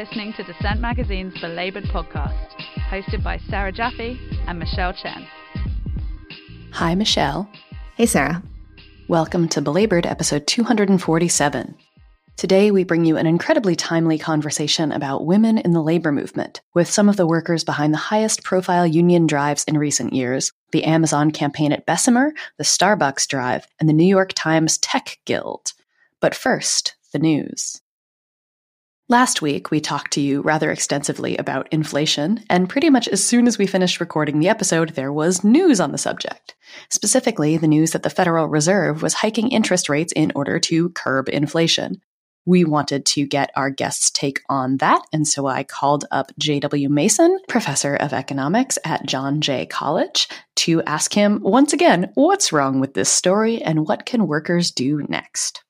listening to Dissent Magazine's Belabored podcast, hosted by Sarah Jaffe and Michelle Chen. Hi, Michelle. Hey, Sarah. Welcome to Belabored episode 247. Today, we bring you an incredibly timely conversation about women in the labor movement with some of the workers behind the highest profile union drives in recent years the Amazon campaign at Bessemer, the Starbucks drive, and the New York Times Tech Guild. But first, the news. Last week, we talked to you rather extensively about inflation, and pretty much as soon as we finished recording the episode, there was news on the subject. Specifically, the news that the Federal Reserve was hiking interest rates in order to curb inflation. We wanted to get our guest's take on that, and so I called up J.W. Mason, professor of economics at John Jay College, to ask him once again what's wrong with this story and what can workers do next.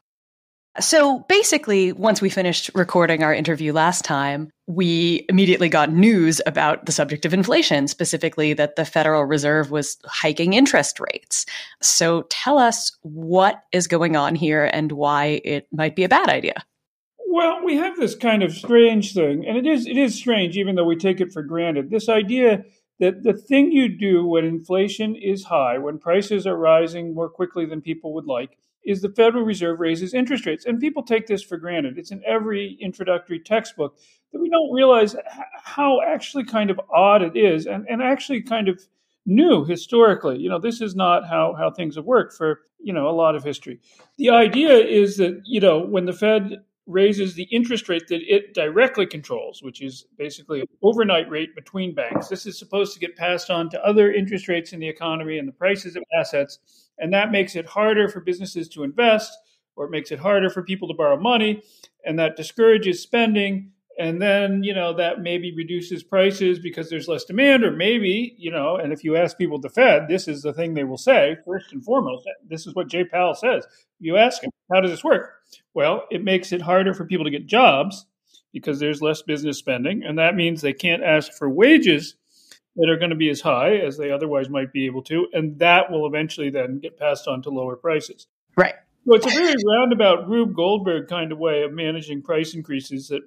So basically, once we finished recording our interview last time, we immediately got news about the subject of inflation, specifically that the Federal Reserve was hiking interest rates. So tell us what is going on here and why it might be a bad idea. Well, we have this kind of strange thing, and it is it is strange, even though we take it for granted. This idea that the thing you do when inflation is high, when prices are rising more quickly than people would like, is the Federal Reserve raises interest rates. And people take this for granted. It's in every introductory textbook that we don't realize how actually kind of odd it is and, and actually kind of new historically. You know, this is not how, how things have worked for, you know, a lot of history. The idea is that, you know, when the Fed raises the interest rate that it directly controls, which is basically an overnight rate between banks. This is supposed to get passed on to other interest rates in the economy and the prices of assets. And that makes it harder for businesses to invest, or it makes it harder for people to borrow money. And that discourages spending. And then, you know, that maybe reduces prices because there's less demand, or maybe, you know, and if you ask people the Fed, this is the thing they will say first and foremost. This is what Jay Powell says. You ask him, how does this work? Well, it makes it harder for people to get jobs because there's less business spending. And that means they can't ask for wages that are going to be as high as they otherwise might be able to. And that will eventually then get passed on to lower prices. Right. So it's a very roundabout Rube Goldberg kind of way of managing price increases that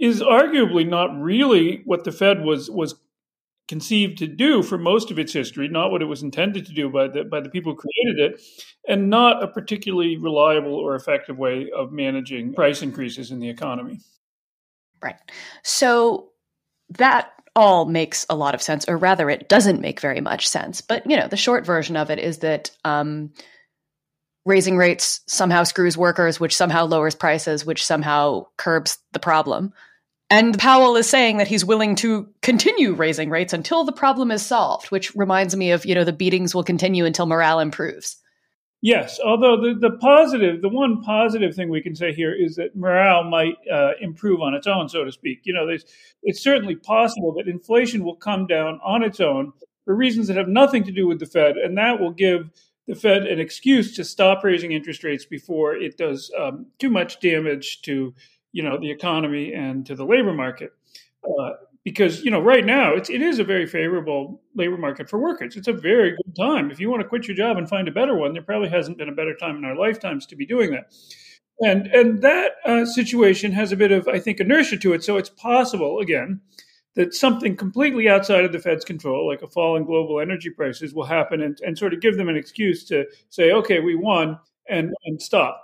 is arguably not really what the Fed was was conceived to do for most of its history, not what it was intended to do by the by the people who created it, and not a particularly reliable or effective way of managing price increases in the economy. Right. So that all makes a lot of sense, or rather, it doesn't make very much sense. But you know, the short version of it is that um, raising rates somehow screws workers, which somehow lowers prices, which somehow curbs the problem. And Powell is saying that he's willing to continue raising rates until the problem is solved, which reminds me of, you know, the beatings will continue until morale improves. Yes, although the, the positive, the one positive thing we can say here is that morale might uh, improve on its own, so to speak. You know, it's certainly possible that inflation will come down on its own for reasons that have nothing to do with the Fed, and that will give the Fed an excuse to stop raising interest rates before it does um, too much damage to, you know, the economy and to the labor market. Uh, because you know right now it's it is a very favorable labor market for workers. It's a very good time if you want to quit your job and find a better one. There probably hasn't been a better time in our lifetimes to be doing that. And and that uh, situation has a bit of I think inertia to it. So it's possible again that something completely outside of the Fed's control, like a fall in global energy prices, will happen and, and sort of give them an excuse to say, okay, we won and and stop.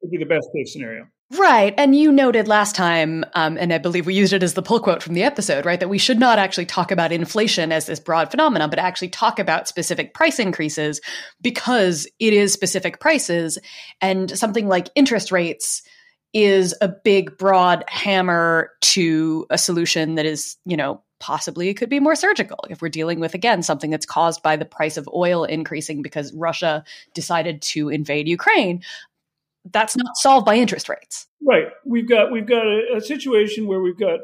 Would be the best case scenario. Right. And you noted last time, um, and I believe we used it as the pull quote from the episode, right, that we should not actually talk about inflation as this broad phenomenon, but actually talk about specific price increases because it is specific prices. And something like interest rates is a big, broad hammer to a solution that is, you know, possibly it could be more surgical if we're dealing with again something that's caused by the price of oil increasing because Russia decided to invade Ukraine that's not solved by interest rates. Right. We've got we've got a, a, situation where we've got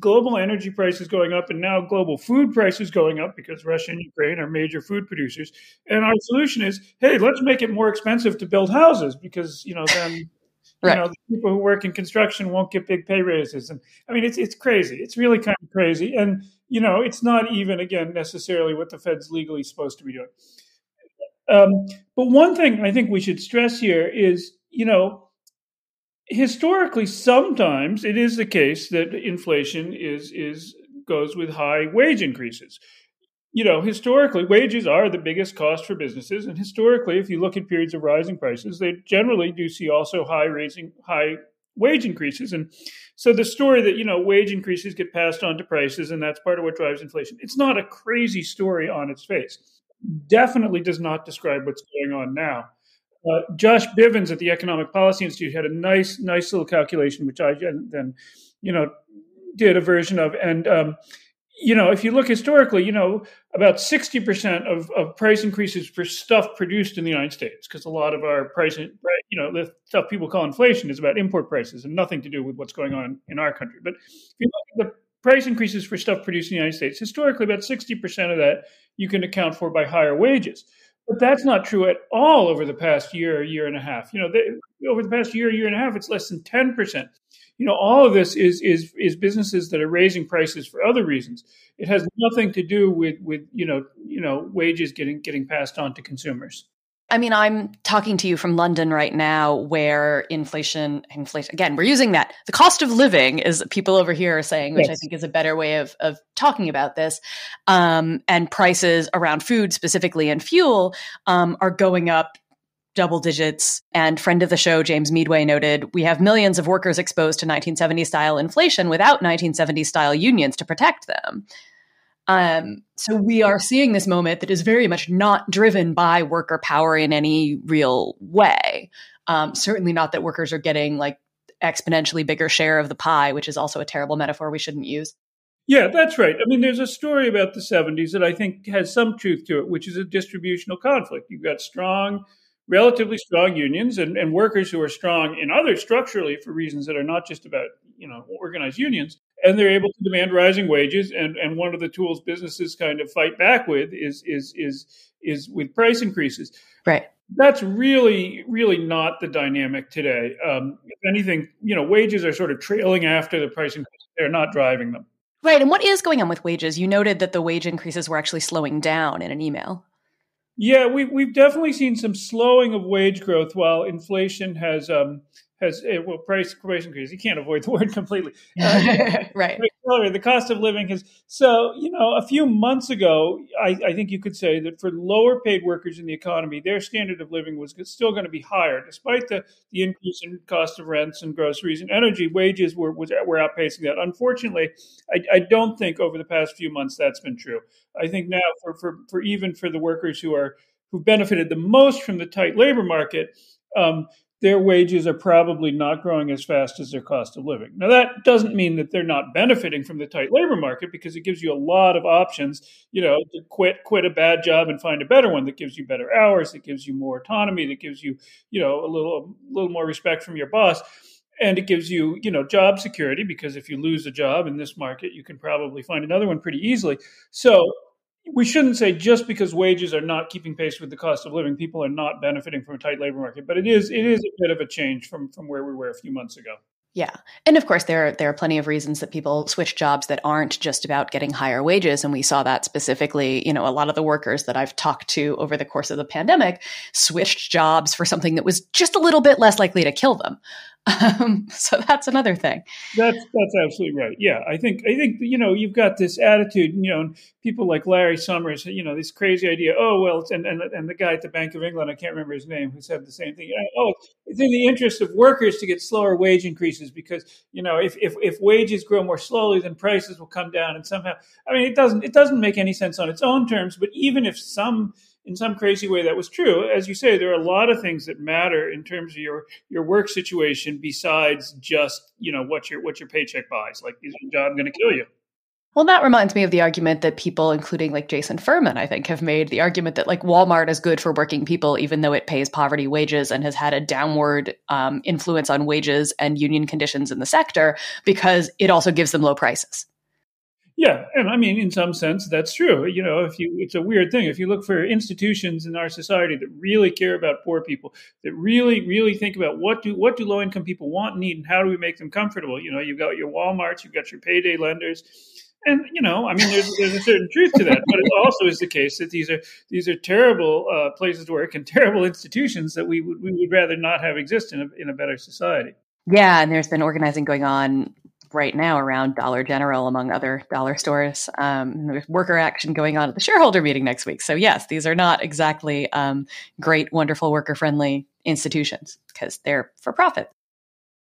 global energy prices going up and now global food prices going up because Russia and Ukraine are major food producers. And our solution is, hey, let's make it more expensive to build houses because, you know, then right. you know, the people who work in construction won't get big pay raises. And I mean it's it's crazy. It's really kind of crazy. And, you know, it's not even again necessarily what the Fed's legally supposed to be doing. Um, but one thing I think we should stress here is you know, historically, sometimes it is the case that inflation is is goes with high wage increases. You know, historically, wages are the biggest cost for businesses, and historically, if you look at periods of rising prices, they generally do see also high raising high wage increases. And so the story that, you know, wage increases get passed on to prices and that's part of what drives inflation, it's not a crazy story on its face. Definitely does not describe what's going on now. Uh, Josh Bivens at the Economic Policy Institute had a nice, nice little calculation, which I then, you know, did a version of, and um, you know, if you look historically, you know, about 60% of, of price increases for stuff produced in the United States, because a lot of our pricing, you know, the stuff people call inflation is about import prices and nothing to do with what's going on in our country. But if you look at the price increases for stuff produced in the United States, historically, about 60% of that you can account for by higher wages. But that's not true at all over the past year, year and a half. You know, they, over the past year, year and a half, it's less than 10% you know all of this is is is businesses that are raising prices for other reasons. It has nothing to do with with you know you know wages getting getting passed on to consumers I mean, I'm talking to you from London right now, where inflation, inflation again, we're using that. The cost of living is people over here are saying, which yes. I think is a better way of of talking about this. Um, and prices around food, specifically and fuel, um, are going up double digits. And friend of the show, James Meadway, noted we have millions of workers exposed to 1970 style inflation without 1970 style unions to protect them. Um, so we are seeing this moment that is very much not driven by worker power in any real way. Um, certainly not that workers are getting like exponentially bigger share of the pie, which is also a terrible metaphor we shouldn't use. Yeah, that's right. I mean, there's a story about the 70s that I think has some truth to it, which is a distributional conflict. You've got strong relatively strong unions and, and workers who are strong in other structurally for reasons that are not just about you know organized unions and they're able to demand rising wages. And, and one of the tools businesses kind of fight back with is is is is with price increases. Right. That's really really not the dynamic today. Um, if anything you know wages are sort of trailing after the price increases they're not driving them. Right. And what is going on with wages? You noted that the wage increases were actually slowing down in an email. Yeah, we, we've definitely seen some slowing of wage growth while inflation has um, has eh, well price price increase. You can't avoid the word completely, uh, right? The cost of living has so you know a few months ago, I, I, think you could say that for lower paid workers in the economy, their standard of living was still going to be higher, despite the, the increase in cost of rents and groceries and energy. Wages were was, were outpacing that. Unfortunately, I, I don't think over the past few months that's been true. I think now for for, for even for the workers who are who benefited the most from the tight labor market. Um, their wages are probably not growing as fast as their cost of living. Now, that doesn't mean that they're not benefiting from the tight labor market because it gives you a lot of options, you know, to quit quit a bad job and find a better one that gives you better hours, that gives you more autonomy, that gives you, you know, a little a little more respect from your boss. And it gives you, you know, job security because if you lose a job in this market, you can probably find another one pretty easily. So we shouldn't say just because wages are not keeping pace with the cost of living, people are not benefiting from a tight labor market. But it is it is a bit of a change from from where we were a few months ago. Yeah. And of course there are there are plenty of reasons that people switch jobs that aren't just about getting higher wages and we saw that specifically, you know, a lot of the workers that I've talked to over the course of the pandemic switched jobs for something that was just a little bit less likely to kill them. Um, so that's another thing. That's that's absolutely right. Yeah, I think I think you know you've got this attitude. You know, people like Larry Summers. You know, this crazy idea. Oh well, and and and the guy at the Bank of England, I can't remember his name, who said the same thing. Oh, it's in the interest of workers to get slower wage increases because you know if if if wages grow more slowly, then prices will come down, and somehow. I mean, it doesn't it doesn't make any sense on its own terms. But even if some in some crazy way that was true. As you say, there are a lot of things that matter in terms of your your work situation besides just you know what your what your paycheck buys. Like, is your job going to kill you? Well, that reminds me of the argument that people, including like Jason Furman, I think, have made the argument that like Walmart is good for working people, even though it pays poverty wages and has had a downward um, influence on wages and union conditions in the sector because it also gives them low prices. Yeah, and I mean, in some sense, that's true. You know, if you, it's a weird thing. If you look for institutions in our society that really care about poor people, that really, really think about what do what do low income people want and need, and how do we make them comfortable. You know, you've got your WalMarts, you've got your payday lenders, and you know, I mean, there's there's a certain truth to that. But it also is the case that these are these are terrible uh, places to work and terrible institutions that we would we would rather not have exist in a in a better society. Yeah, and there's been organizing going on right now around Dollar General, among other dollar stores. Um, there's worker action going on at the shareholder meeting next week. So, yes, these are not exactly um, great, wonderful, worker friendly institutions because they're for profit.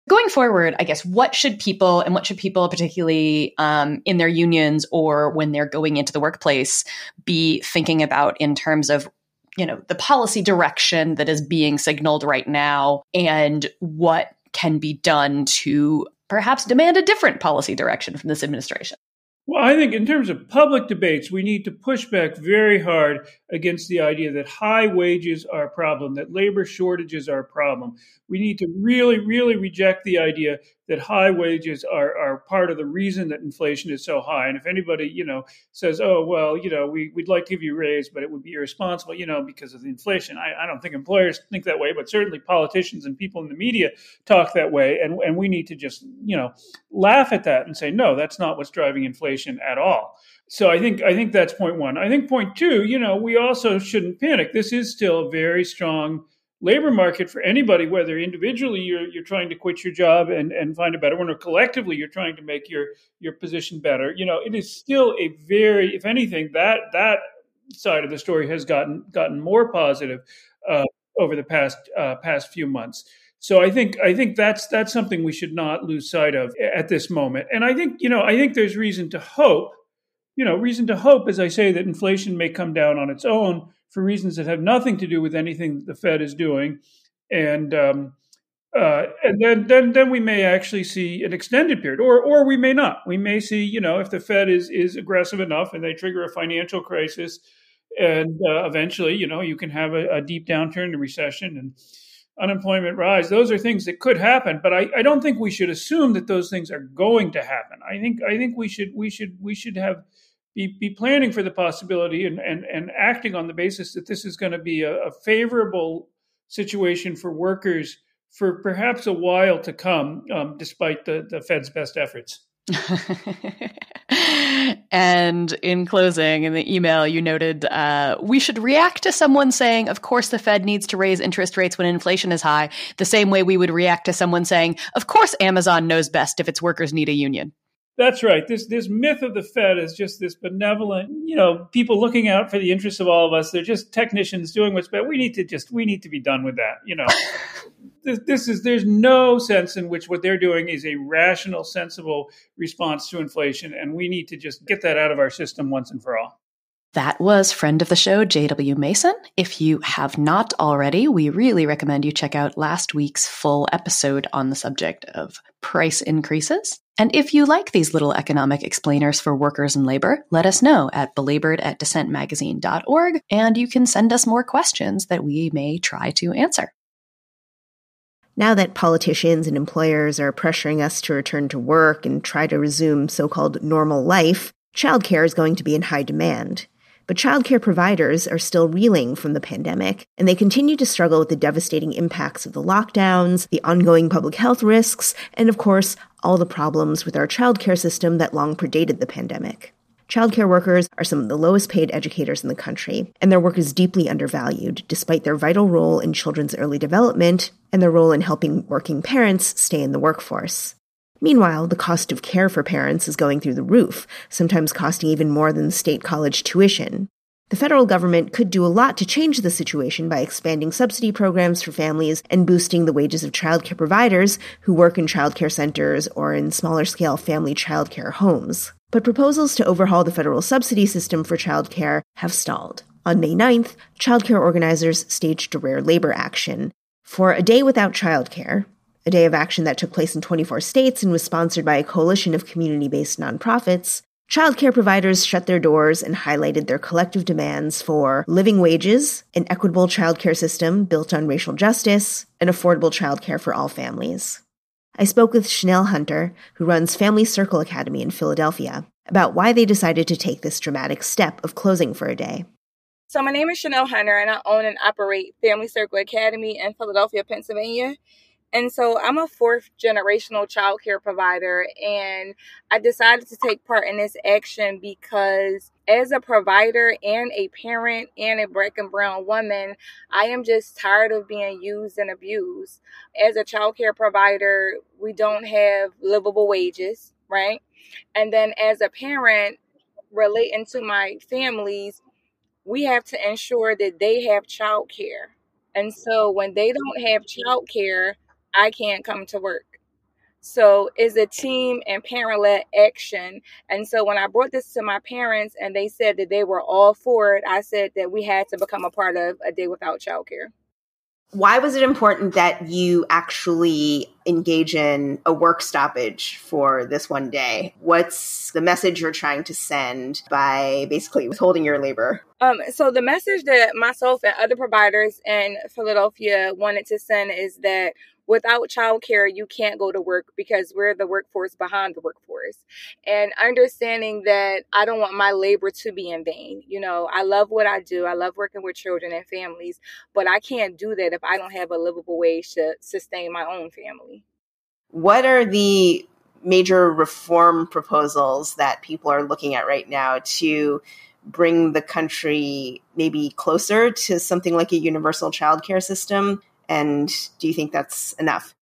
Going forward, I guess, what should people and what should people, particularly um, in their unions or when they're going into the workplace, be thinking about in terms of you know the policy direction that is being signaled right now and what can be done to perhaps demand a different policy direction from this administration? Well, I think in terms of public debates, we need to push back very hard against the idea that high wages are a problem, that labor shortages are a problem. We need to really, really reject the idea that high wages are, are part of the reason that inflation is so high. And if anybody, you know, says, oh, well, you know, we, we'd like to give you a raise, but it would be irresponsible, you know, because of the inflation. I, I don't think employers think that way, but certainly politicians and people in the media talk that way. And, and we need to just, you know, laugh at that and say, no, that's not what's driving inflation at all. So I think I think that's point one. I think point two, you know, we also shouldn't panic. This is still a very strong labor market for anybody, whether individually you're you're trying to quit your job and, and find a better one, or collectively you're trying to make your your position better. You know, it is still a very, if anything, that that side of the story has gotten gotten more positive uh, over the past uh, past few months. So I think I think that's that's something we should not lose sight of at this moment. And I think you know I think there's reason to hope, you know, reason to hope, as I say, that inflation may come down on its own for reasons that have nothing to do with anything the Fed is doing, and um, uh, and then then then we may actually see an extended period, or or we may not. We may see, you know, if the Fed is is aggressive enough and they trigger a financial crisis, and uh, eventually, you know, you can have a, a deep downturn, a recession, and unemployment rise. Those are things that could happen, but I, I don't think we should assume that those things are going to happen. I think I think we should we should we should have be, be planning for the possibility and, and, and acting on the basis that this is going to be a, a favorable situation for workers for perhaps a while to come, um, despite the, the Fed's best efforts. and in closing, in the email, you noted uh, we should react to someone saying, of course, the Fed needs to raise interest rates when inflation is high, the same way we would react to someone saying, of course, Amazon knows best if its workers need a union. That's right. This this myth of the Fed is just this benevolent, you know, people looking out for the interests of all of us. They're just technicians doing what's best. We need to just we need to be done with that. You know, this, this is there's no sense in which what they're doing is a rational, sensible response to inflation, and we need to just get that out of our system once and for all. That was friend of the show, J.W. Mason. If you have not already, we really recommend you check out last week's full episode on the subject of price increases. And if you like these little economic explainers for workers and labor, let us know at belabored at dissentmagazine.org, and you can send us more questions that we may try to answer. Now that politicians and employers are pressuring us to return to work and try to resume so called normal life, childcare is going to be in high demand. But childcare providers are still reeling from the pandemic, and they continue to struggle with the devastating impacts of the lockdowns, the ongoing public health risks, and of course, all the problems with our childcare system that long predated the pandemic. Childcare workers are some of the lowest paid educators in the country, and their work is deeply undervalued, despite their vital role in children's early development and their role in helping working parents stay in the workforce. Meanwhile, the cost of care for parents is going through the roof, sometimes costing even more than state college tuition. The federal government could do a lot to change the situation by expanding subsidy programs for families and boosting the wages of childcare providers who work in childcare centers or in smaller scale family childcare homes. But proposals to overhaul the federal subsidy system for childcare have stalled. On May 9th, childcare organizers staged a rare labor action. For a day without childcare, a day of action that took place in 24 states and was sponsored by a coalition of community based nonprofits, childcare providers shut their doors and highlighted their collective demands for living wages, an equitable childcare system built on racial justice, and affordable childcare for all families. I spoke with Chanel Hunter, who runs Family Circle Academy in Philadelphia, about why they decided to take this dramatic step of closing for a day. So, my name is Chanel Hunter, and I own and operate Family Circle Academy in Philadelphia, Pennsylvania And so I'm a fourth generational child care provider, and I decided to take part in this action because as a provider and a parent and a black and brown woman, I am just tired of being used and abused. As a child care provider, we don't have livable wages, right? And then as a parent, relating to my families, we have to ensure that they have child care. And so when they don't have child care, I can't come to work. So it's a team and parent led action. And so when I brought this to my parents and they said that they were all for it, I said that we had to become a part of a day without childcare. Why was it important that you actually engage in a work stoppage for this one day? What's the message you're trying to send by basically withholding your labor? Um, so the message that myself and other providers in Philadelphia wanted to send is that without childcare, you can't go to work because we're the workforce behind the workforce. And understanding that I don't want my labor to be in vain. You know, I love what I do. I love working with children and families, but I can't do that if I don't have a livable wage to sustain my own family. What are the major reform proposals that people are looking at right now to bring the country maybe closer to something like a universal childcare system? And do you think that's enough?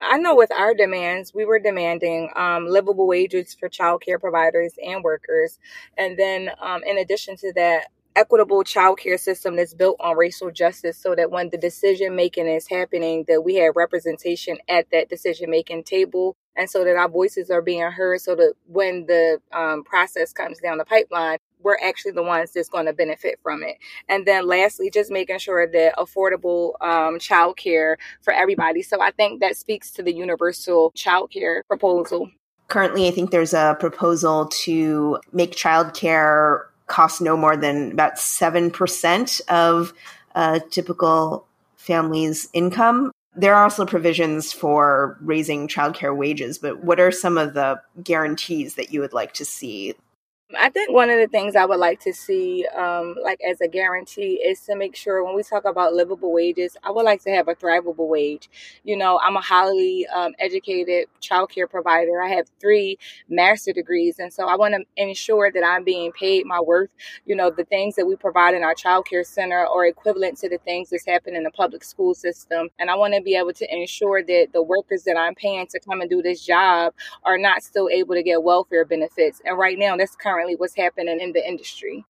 I know with our demands, we were demanding um, livable wages for childcare providers and workers. And then, um, in addition to that, equitable childcare system that's built on racial justice so that when the decision making is happening that we have representation at that decision making table and so that our voices are being heard so that when the um, process comes down the pipeline we're actually the ones that's going to benefit from it. And then lastly just making sure that affordable um, childcare for everybody. So i think that speaks to the universal childcare proposal. Currently i think there's a proposal to make childcare cost no more than about 7% of a typical family's income. There are also provisions for raising childcare wages, but what are some of the guarantees that you would like to see I think one of the things I would like to see, um, like as a guarantee, is to make sure when we talk about livable wages, I would like to have a thrivable wage. You know, I'm a highly um, educated childcare provider. I have three master degrees, and so I want to ensure that I'm being paid my worth. You know, the things that we provide in our childcare center are equivalent to the things that's happening in the public school system, and I want to be able to ensure that the workers that I'm paying to come and do this job are not still able to get welfare benefits. And right now, that's currently currently what's happening in the industry.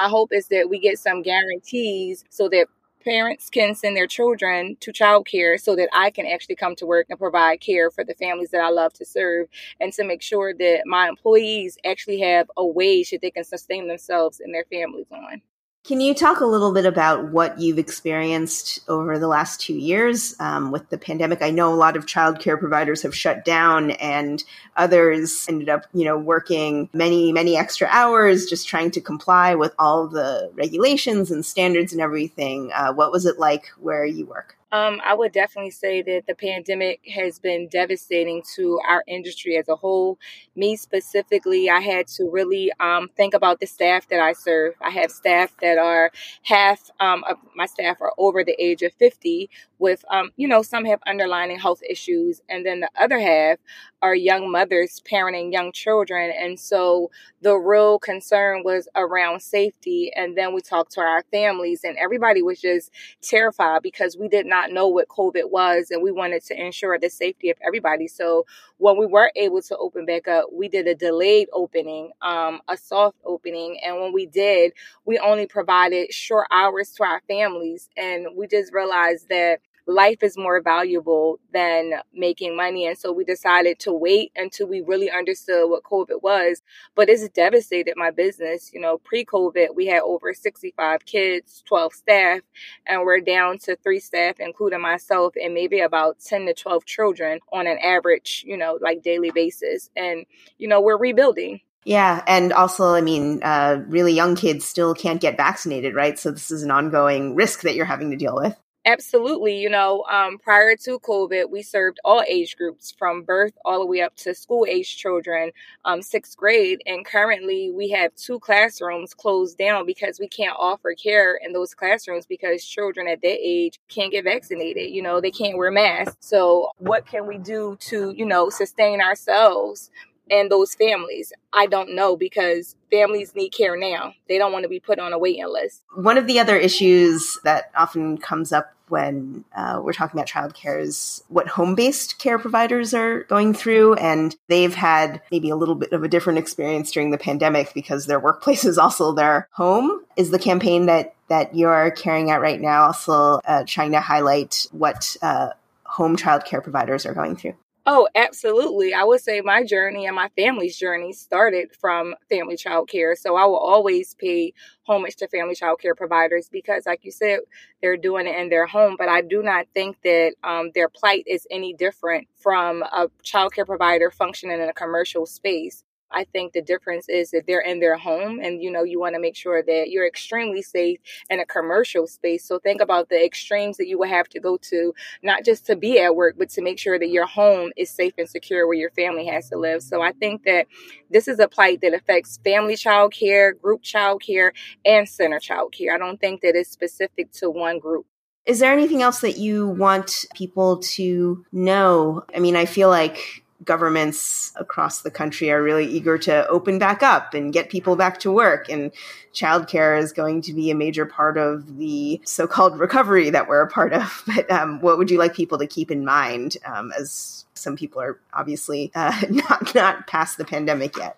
My hope is that we get some guarantees so that parents can send their children to childcare so that I can actually come to work and provide care for the families that I love to serve and to make sure that my employees actually have a wage that they can sustain themselves and their families on. Can you talk a little bit about what you've experienced over the last two years um, with the pandemic? I know a lot of childcare providers have shut down, and others ended up, you know, working many, many extra hours just trying to comply with all the regulations and standards and everything. Uh, what was it like where you work? Um, I would definitely say that the pandemic has been devastating to our industry as a whole. Me specifically, I had to really um, think about the staff that I serve. I have staff that are half um, of my staff are over the age of 50, with, um, you know, some have underlying health issues, and then the other half are young mothers parenting young children. And so the real concern was around safety. And then we talked to our families, and everybody was just terrified because we did not know what COVID was, and we wanted to ensure the safety of everybody. So when we were able to open back up, we did a delayed opening, um, a soft opening. And when we did, we only provided short hours to our families. And we just realized that life is more valuable than making money. And so we decided to wait until we really understood what COVID was. But it's devastated my business. You know, pre COVID, we had over 65 kids, 12 staff, and we're down to three staff, including myself, and maybe about 10 to 12 children on an average, you know, like daily basis. And, you know, we're rebuilding. Yeah, and also, I mean, uh, really young kids still can't get vaccinated, right? So this is an ongoing risk that you're having to deal with. Absolutely. You know, um, prior to COVID, we served all age groups from birth all the way up to school age children, um, sixth grade. And currently, we have two classrooms closed down because we can't offer care in those classrooms because children at that age can't get vaccinated. You know, they can't wear masks. So, what can we do to, you know, sustain ourselves? And those families? I don't know because families need care now. They don't want to be put on a waiting list. One of the other issues that often comes up when uh, we're talking about childcare is what home based care providers are going through. And they've had maybe a little bit of a different experience during the pandemic because their workplace is also their home. Is the campaign that, that you're carrying out right now also uh, trying to highlight what uh, home childcare providers are going through? Oh, absolutely. I would say my journey and my family's journey started from family child care. So I will always pay homage to family child care providers because, like you said, they're doing it in their home. But I do not think that um, their plight is any different from a child care provider functioning in a commercial space. I think the difference is that they're in their home and you know you want to make sure that you're extremely safe in a commercial space. So think about the extremes that you would have to go to not just to be at work but to make sure that your home is safe and secure where your family has to live. So I think that this is a plight that affects family child care, group child care and center child care. I don't think that it's specific to one group. Is there anything else that you want people to know? I mean, I feel like governments across the country are really eager to open back up and get people back to work. And childcare is going to be a major part of the so called recovery that we're a part of. But um, what would you like people to keep in mind um, as some people are obviously uh, not, not past the pandemic yet?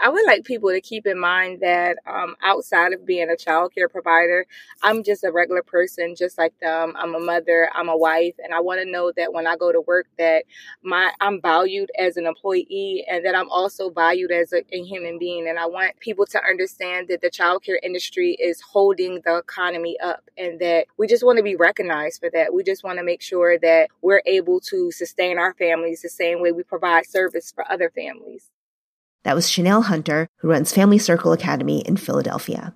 I would like people to keep in mind that um, outside of being a child care provider, I'm just a regular person, just like them. I'm a mother, I'm a wife, and I want to know that when I go to work, that my I'm valued as an employee, and that I'm also valued as a, a human being. And I want people to understand that the child care industry is holding the economy up, and that we just want to be recognized for that. We just want to make sure that we're able to sustain our families the same way we provide service for other families. That was Chanel Hunter, who runs Family Circle Academy in Philadelphia.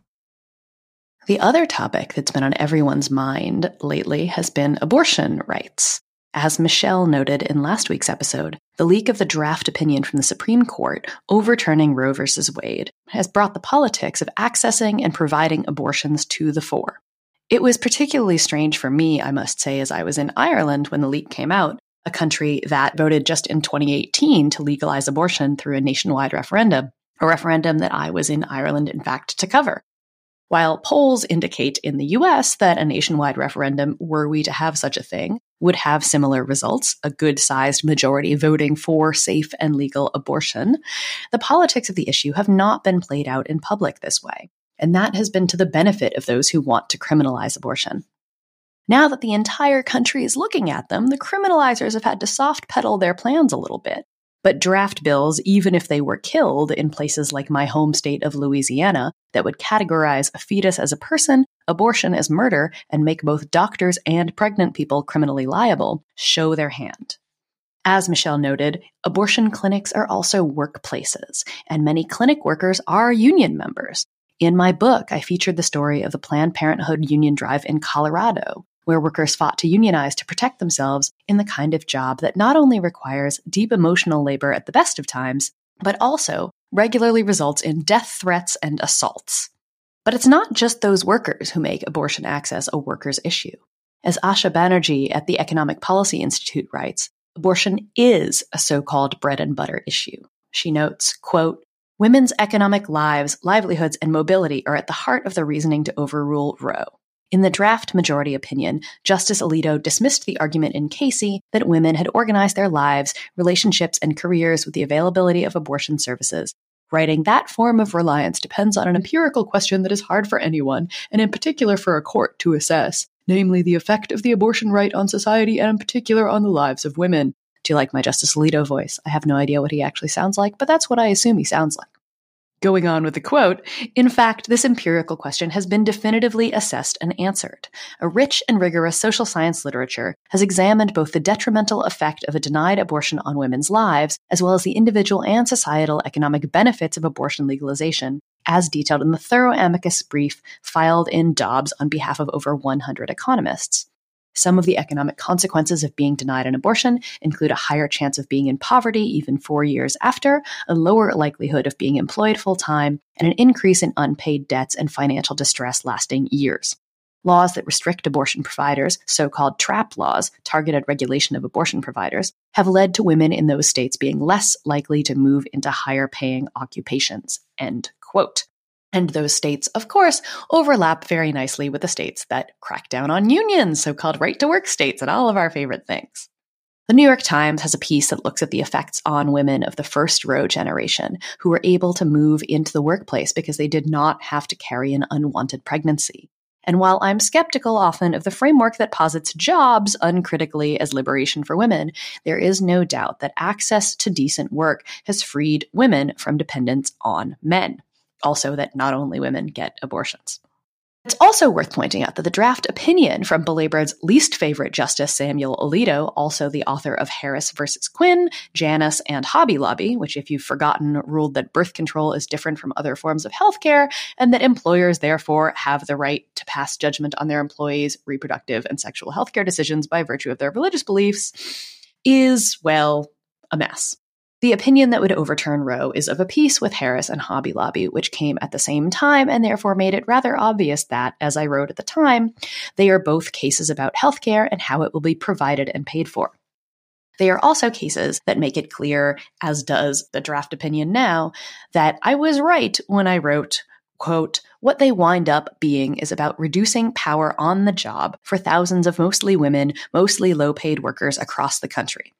The other topic that's been on everyone's mind lately has been abortion rights. As Michelle noted in last week's episode, the leak of the draft opinion from the Supreme Court overturning Roe v. Wade has brought the politics of accessing and providing abortions to the fore. It was particularly strange for me, I must say, as I was in Ireland when the leak came out, a country that voted just in 2018 to legalize abortion through a nationwide referendum, a referendum that I was in Ireland, in fact, to cover. While polls indicate in the US that a nationwide referendum, were we to have such a thing, would have similar results, a good sized majority voting for safe and legal abortion, the politics of the issue have not been played out in public this way. And that has been to the benefit of those who want to criminalize abortion. Now that the entire country is looking at them, the criminalizers have had to soft pedal their plans a little bit. But draft bills, even if they were killed in places like my home state of Louisiana, that would categorize a fetus as a person, abortion as murder, and make both doctors and pregnant people criminally liable, show their hand. As Michelle noted, abortion clinics are also workplaces, and many clinic workers are union members. In my book, I featured the story of the Planned Parenthood union drive in Colorado, where workers fought to unionize to protect themselves in the kind of job that not only requires deep emotional labor at the best of times, but also regularly results in death threats and assaults. But it's not just those workers who make abortion access a workers' issue. As Asha Banerjee at the Economic Policy Institute writes, abortion is a so-called bread and butter issue. She notes, quote, Women's economic lives, livelihoods, and mobility are at the heart of the reasoning to overrule Roe. In the draft majority opinion, Justice Alito dismissed the argument in Casey that women had organized their lives, relationships, and careers with the availability of abortion services, writing that form of reliance depends on an empirical question that is hard for anyone, and in particular for a court, to assess, namely the effect of the abortion right on society and in particular on the lives of women. Do you like my Justice Alito voice? I have no idea what he actually sounds like, but that's what I assume he sounds like. Going on with the quote, in fact, this empirical question has been definitively assessed and answered. A rich and rigorous social science literature has examined both the detrimental effect of a denied abortion on women's lives, as well as the individual and societal economic benefits of abortion legalization, as detailed in the thorough amicus brief filed in Dobbs on behalf of over 100 economists. Some of the economic consequences of being denied an abortion include a higher chance of being in poverty even four years after, a lower likelihood of being employed full time, and an increase in unpaid debts and financial distress lasting years. Laws that restrict abortion providers, so called TRAP laws, targeted regulation of abortion providers, have led to women in those states being less likely to move into higher paying occupations. End quote. And those states, of course, overlap very nicely with the states that crack down on unions, so called right to work states, and all of our favorite things. The New York Times has a piece that looks at the effects on women of the first Roe generation who were able to move into the workplace because they did not have to carry an unwanted pregnancy. And while I'm skeptical often of the framework that posits jobs uncritically as liberation for women, there is no doubt that access to decent work has freed women from dependence on men also that not only women get abortions. It's also worth pointing out that the draft opinion from Belabored's least favorite Justice Samuel Alito, also the author of Harris versus Quinn, Janus, and Hobby Lobby, which, if you've forgotten, ruled that birth control is different from other forms of healthcare and that employers therefore have the right to pass judgment on their employees' reproductive and sexual healthcare decisions by virtue of their religious beliefs, is, well, a mess. The opinion that would overturn Roe is of a piece with Harris and Hobby Lobby, which came at the same time and therefore made it rather obvious that, as I wrote at the time, they are both cases about healthcare and how it will be provided and paid for. They are also cases that make it clear, as does the draft opinion now, that I was right when I wrote, quote, what they wind up being is about reducing power on the job for thousands of mostly women, mostly low paid workers across the country.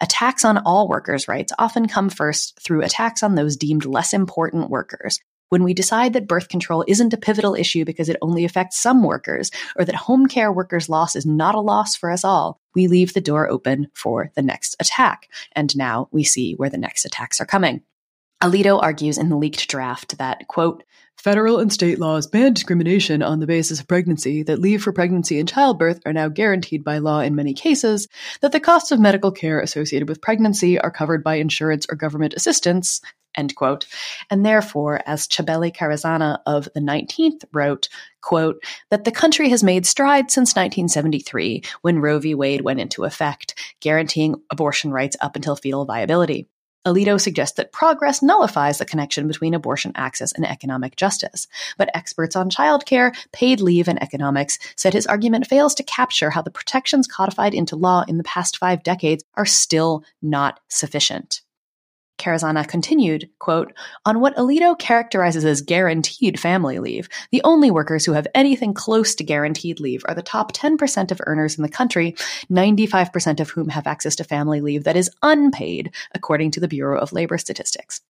Attacks on all workers' rights often come first through attacks on those deemed less important workers. When we decide that birth control isn't a pivotal issue because it only affects some workers, or that home care workers' loss is not a loss for us all, we leave the door open for the next attack. And now we see where the next attacks are coming. Alito argues in the leaked draft that, quote, Federal and state laws ban discrimination on the basis of pregnancy, that leave for pregnancy and childbirth are now guaranteed by law in many cases, that the costs of medical care associated with pregnancy are covered by insurance or government assistance, end quote. And therefore, as Chabeli Carrazana of the 19th wrote, quote, that the country has made strides since 1973 when Roe v. Wade went into effect, guaranteeing abortion rights up until fetal viability. Alito suggests that progress nullifies the connection between abortion access and economic justice. But experts on childcare, paid leave, and economics said his argument fails to capture how the protections codified into law in the past five decades are still not sufficient. Carrazana continued, quote, on what Alito characterizes as guaranteed family leave, the only workers who have anything close to guaranteed leave are the top 10% of earners in the country, 95% of whom have access to family leave that is unpaid, according to the Bureau of Labor Statistics.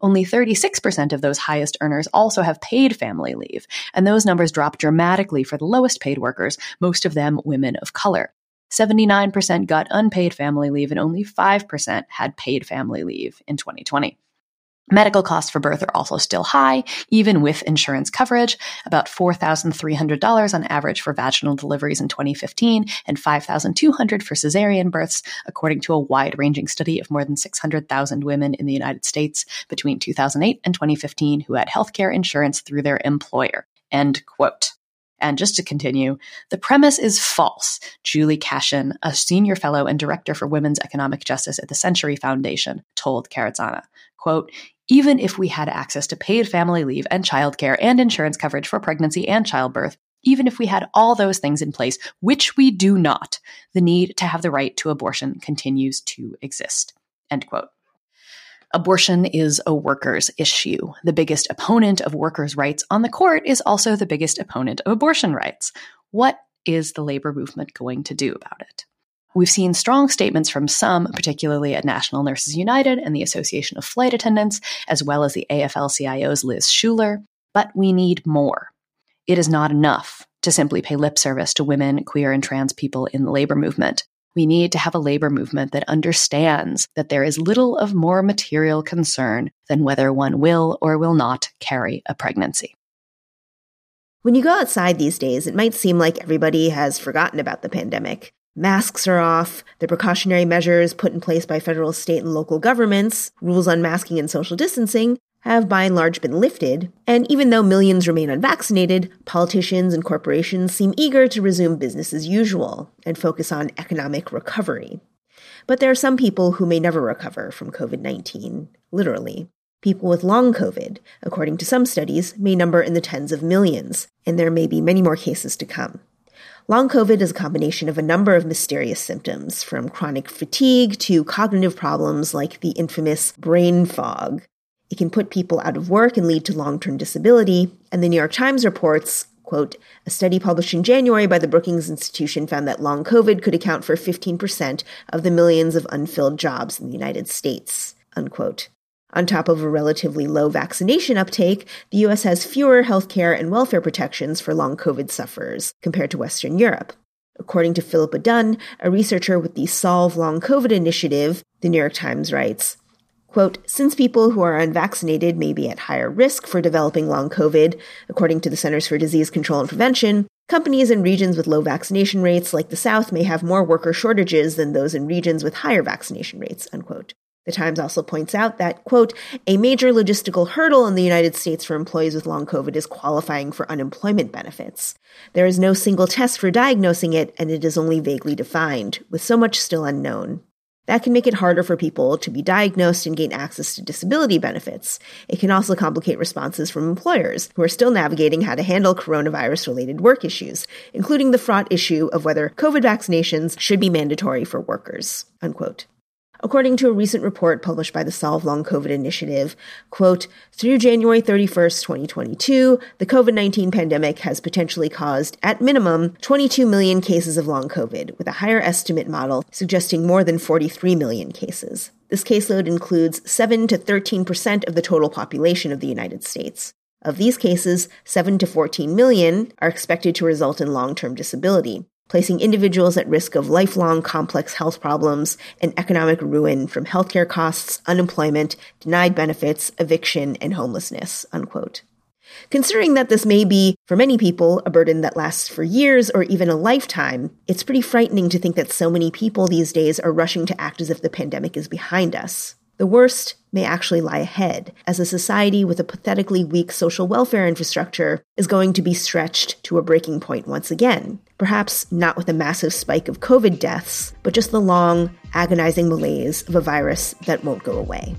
Only 36% of those highest earners also have paid family leave, and those numbers drop dramatically for the lowest paid workers, most of them women of color. 79% got unpaid family leave and only 5% had paid family leave in 2020. Medical costs for birth are also still high, even with insurance coverage, about $4,300 on average for vaginal deliveries in 2015 and $5,200 for cesarean births, according to a wide ranging study of more than 600,000 women in the United States between 2008 and 2015 who had healthcare insurance through their employer. End quote. And just to continue, the premise is false. Julie Kashen, a senior fellow and director for women's economic justice at the Century Foundation, told Carrazana, quote, even if we had access to paid family leave and childcare and insurance coverage for pregnancy and childbirth, even if we had all those things in place, which we do not, the need to have the right to abortion continues to exist. End quote. Abortion is a workers' issue. The biggest opponent of workers' rights on the court is also the biggest opponent of abortion rights. What is the labor movement going to do about it? We've seen strong statements from some, particularly at National Nurses United and the Association of Flight Attendants, as well as the AFL CIO's Liz Shuler, but we need more. It is not enough to simply pay lip service to women, queer, and trans people in the labor movement. We need to have a labor movement that understands that there is little of more material concern than whether one will or will not carry a pregnancy. When you go outside these days, it might seem like everybody has forgotten about the pandemic. Masks are off, the precautionary measures put in place by federal, state, and local governments, rules on masking and social distancing, have by and large been lifted, and even though millions remain unvaccinated, politicians and corporations seem eager to resume business as usual and focus on economic recovery. But there are some people who may never recover from COVID 19, literally. People with long COVID, according to some studies, may number in the tens of millions, and there may be many more cases to come. Long COVID is a combination of a number of mysterious symptoms, from chronic fatigue to cognitive problems like the infamous brain fog. It can put people out of work and lead to long term disability, and the New York Times reports quote, a study published in January by the Brookings Institution found that long COVID could account for 15% of the millions of unfilled jobs in the United States, unquote. On top of a relatively low vaccination uptake, the US has fewer healthcare and welfare protections for long COVID sufferers compared to Western Europe. According to Philippa Dunn, a researcher with the Solve Long COVID initiative, the New York Times writes, Quote, since people who are unvaccinated may be at higher risk for developing long COVID, according to the Centers for Disease Control and Prevention, companies in regions with low vaccination rates like the South may have more worker shortages than those in regions with higher vaccination rates, unquote. The Times also points out that, quote, a major logistical hurdle in the United States for employees with long COVID is qualifying for unemployment benefits. There is no single test for diagnosing it, and it is only vaguely defined, with so much still unknown. That can make it harder for people to be diagnosed and gain access to disability benefits. It can also complicate responses from employers who are still navigating how to handle coronavirus related work issues, including the fraught issue of whether COVID vaccinations should be mandatory for workers. Unquote. According to a recent report published by the Solve Long COVID Initiative, quote, through January 31st, 2022, the COVID-19 pandemic has potentially caused, at minimum, 22 million cases of long COVID, with a higher estimate model suggesting more than 43 million cases. This caseload includes 7 to 13% of the total population of the United States. Of these cases, 7 to 14 million are expected to result in long-term disability, placing individuals at risk of lifelong complex health problems and economic ruin from healthcare costs, unemployment, denied benefits, eviction, and homelessness. Unquote. Considering that this may be, for many people, a burden that lasts for years or even a lifetime, it's pretty frightening to think that so many people these days are rushing to act as if the pandemic is behind us. The worst may actually lie ahead, as a society with a pathetically weak social welfare infrastructure is going to be stretched to a breaking point once again. Perhaps not with a massive spike of COVID deaths, but just the long, agonizing malaise of a virus that won't go away.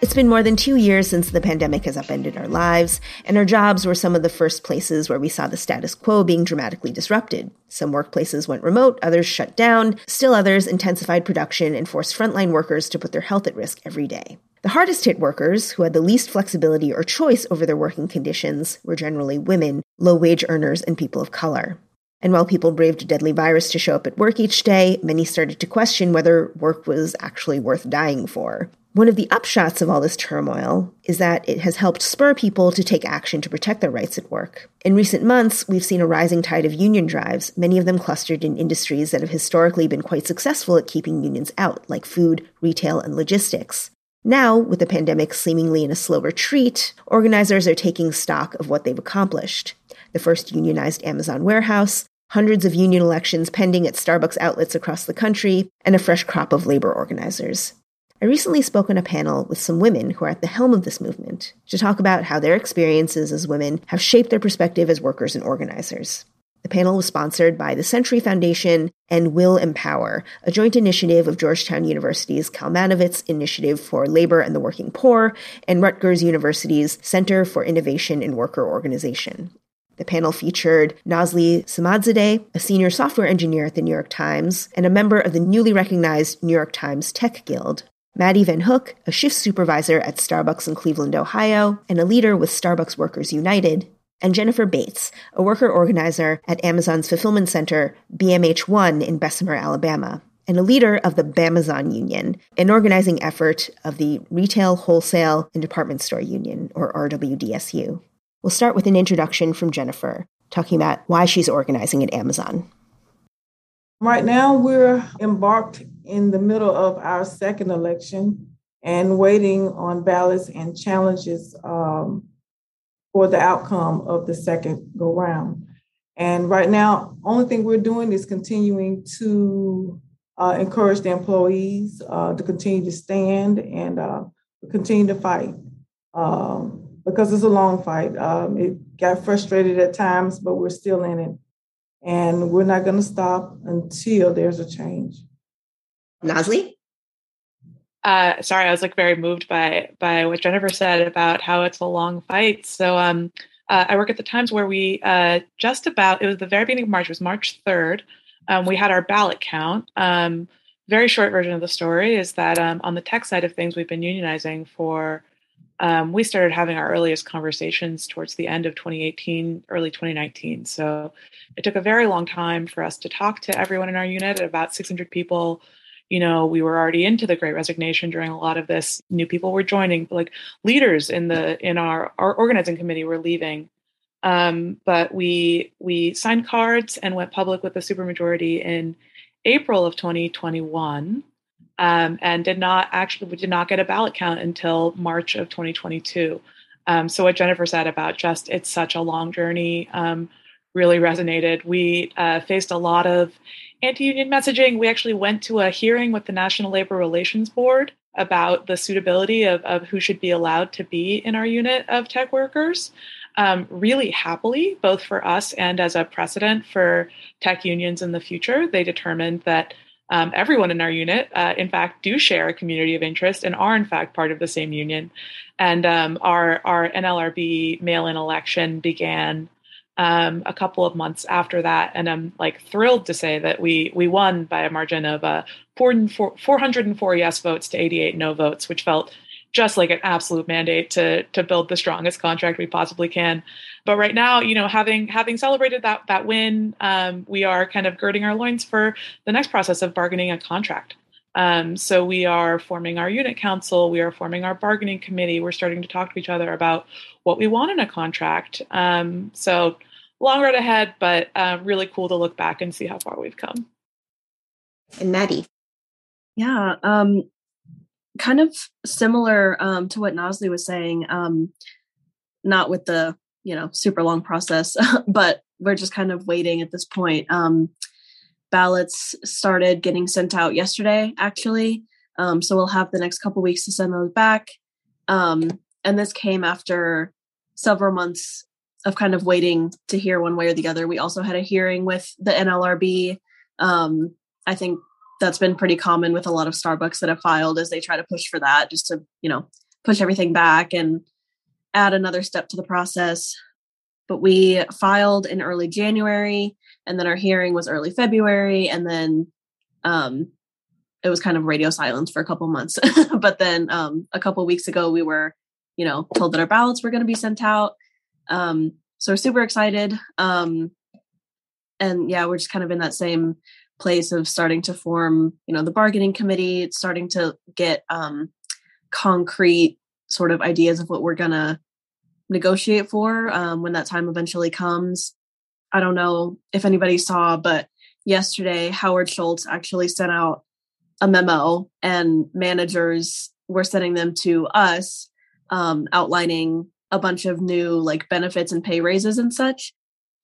It's been more than two years since the pandemic has upended our lives, and our jobs were some of the first places where we saw the status quo being dramatically disrupted. Some workplaces went remote, others shut down, still others intensified production and forced frontline workers to put their health at risk every day. The hardest hit workers, who had the least flexibility or choice over their working conditions, were generally women, low wage earners, and people of color. And while people braved a deadly virus to show up at work each day, many started to question whether work was actually worth dying for. One of the upshots of all this turmoil is that it has helped spur people to take action to protect their rights at work. In recent months, we've seen a rising tide of union drives, many of them clustered in industries that have historically been quite successful at keeping unions out, like food, retail, and logistics. Now, with the pandemic seemingly in a slow retreat, organizers are taking stock of what they've accomplished. The first unionized Amazon warehouse, hundreds of union elections pending at Starbucks outlets across the country, and a fresh crop of labor organizers. I recently spoke on a panel with some women who are at the helm of this movement to talk about how their experiences as women have shaped their perspective as workers and organizers. The panel was sponsored by the Century Foundation and Will Empower, a joint initiative of Georgetown University's Kalmanovitz Initiative for Labor and the Working Poor and Rutgers University's Center for Innovation in Worker Organization. The panel featured Nazli Samadzadeh, a senior software engineer at the New York Times and a member of the newly recognized New York Times Tech Guild, Maddie Van Hook, a shift supervisor at Starbucks in Cleveland, Ohio, and a leader with Starbucks Workers United, and Jennifer Bates, a worker organizer at Amazon's fulfillment center, BMH1 in Bessemer, Alabama, and a leader of the Bamazon Union, an organizing effort of the Retail, Wholesale, and Department Store Union, or RWDSU. We'll start with an introduction from Jennifer, talking about why she's organizing at Amazon. Right now, we're embarked in the middle of our second election and waiting on ballots and challenges um, for the outcome of the second go round. And right now, only thing we're doing is continuing to uh, encourage the employees uh, to continue to stand and uh, continue to fight um, because it's a long fight. Um, it got frustrated at times, but we're still in it. And we're not going to stop until there's a change. Nazli? Uh, sorry, I was like very moved by by what Jennifer said about how it's a long fight. So um, uh, I work at the Times where we uh, just about it was the very beginning of March. It was March third. Um, we had our ballot count. Um, very short version of the story is that um, on the tech side of things, we've been unionizing for. Um, we started having our earliest conversations towards the end of 2018, early 2019. So it took a very long time for us to talk to everyone in our unit, about 600 people you know we were already into the great resignation during a lot of this. New people were joining like leaders in the in our our organizing committee were leaving. Um, but we we signed cards and went public with a supermajority in april of 2021 um, and did not actually we did not get a ballot count until march of 2022 um, so what jennifer said about just it's such a long journey um, really resonated. We uh, faced a lot of anti-union messaging, we actually went to a hearing with the National Labor Relations Board about the suitability of, of who should be allowed to be in our unit of tech workers. Um, really happily, both for us and as a precedent for tech unions in the future, they determined that um, everyone in our unit, uh, in fact, do share a community of interest and are in fact part of the same union. And um, our our NLRB mail-in election began um, a couple of months after that, and I'm like thrilled to say that we we won by a margin of uh, 404 yes votes to 88 no votes, which felt just like an absolute mandate to to build the strongest contract we possibly can. But right now, you know, having having celebrated that that win, um, we are kind of girding our loins for the next process of bargaining a contract. Um, so we are forming our unit council, we are forming our bargaining committee. We're starting to talk to each other about what we want in a contract. Um, so long road ahead, but uh, really cool to look back and see how far we've come. And Maddie. Yeah, um, kind of similar um, to what Nazli was saying. Um, not with the you know super long process, but we're just kind of waiting at this point. Um, ballots started getting sent out yesterday, actually. Um, so we'll have the next couple weeks to send those back. Um, and this came after several months of kind of waiting to hear one way or the other. We also had a hearing with the NLRB. Um, I think that's been pretty common with a lot of Starbucks that have filed as they try to push for that, just to you know push everything back and add another step to the process. But we filed in early January and then our hearing was early February, and then um, it was kind of radio silence for a couple months. but then um, a couple weeks ago, we were, you know, told that our ballots were going to be sent out. Um, so we're super excited. Um, and yeah, we're just kind of in that same place of starting to form, you know, the bargaining committee. It's starting to get um, concrete sort of ideas of what we're gonna negotiate for um, when that time eventually comes. I don't know if anybody saw, but yesterday Howard Schultz actually sent out a memo and managers were sending them to us um, outlining a bunch of new like benefits and pay raises and such.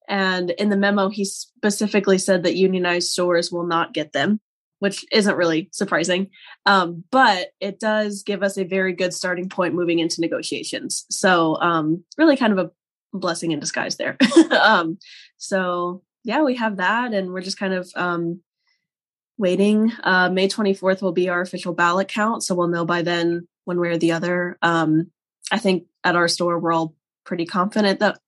And in the memo, he specifically said that unionized stores will not get them, which isn't really surprising. Um, but it does give us a very good starting point moving into negotiations. So, um, really kind of a blessing in disguise there. um, so yeah, we have that, and we're just kind of um, waiting. Uh, May 24th will be our official ballot count, so we'll know by then one way or the other. Um, I think at our store, we're all pretty confident that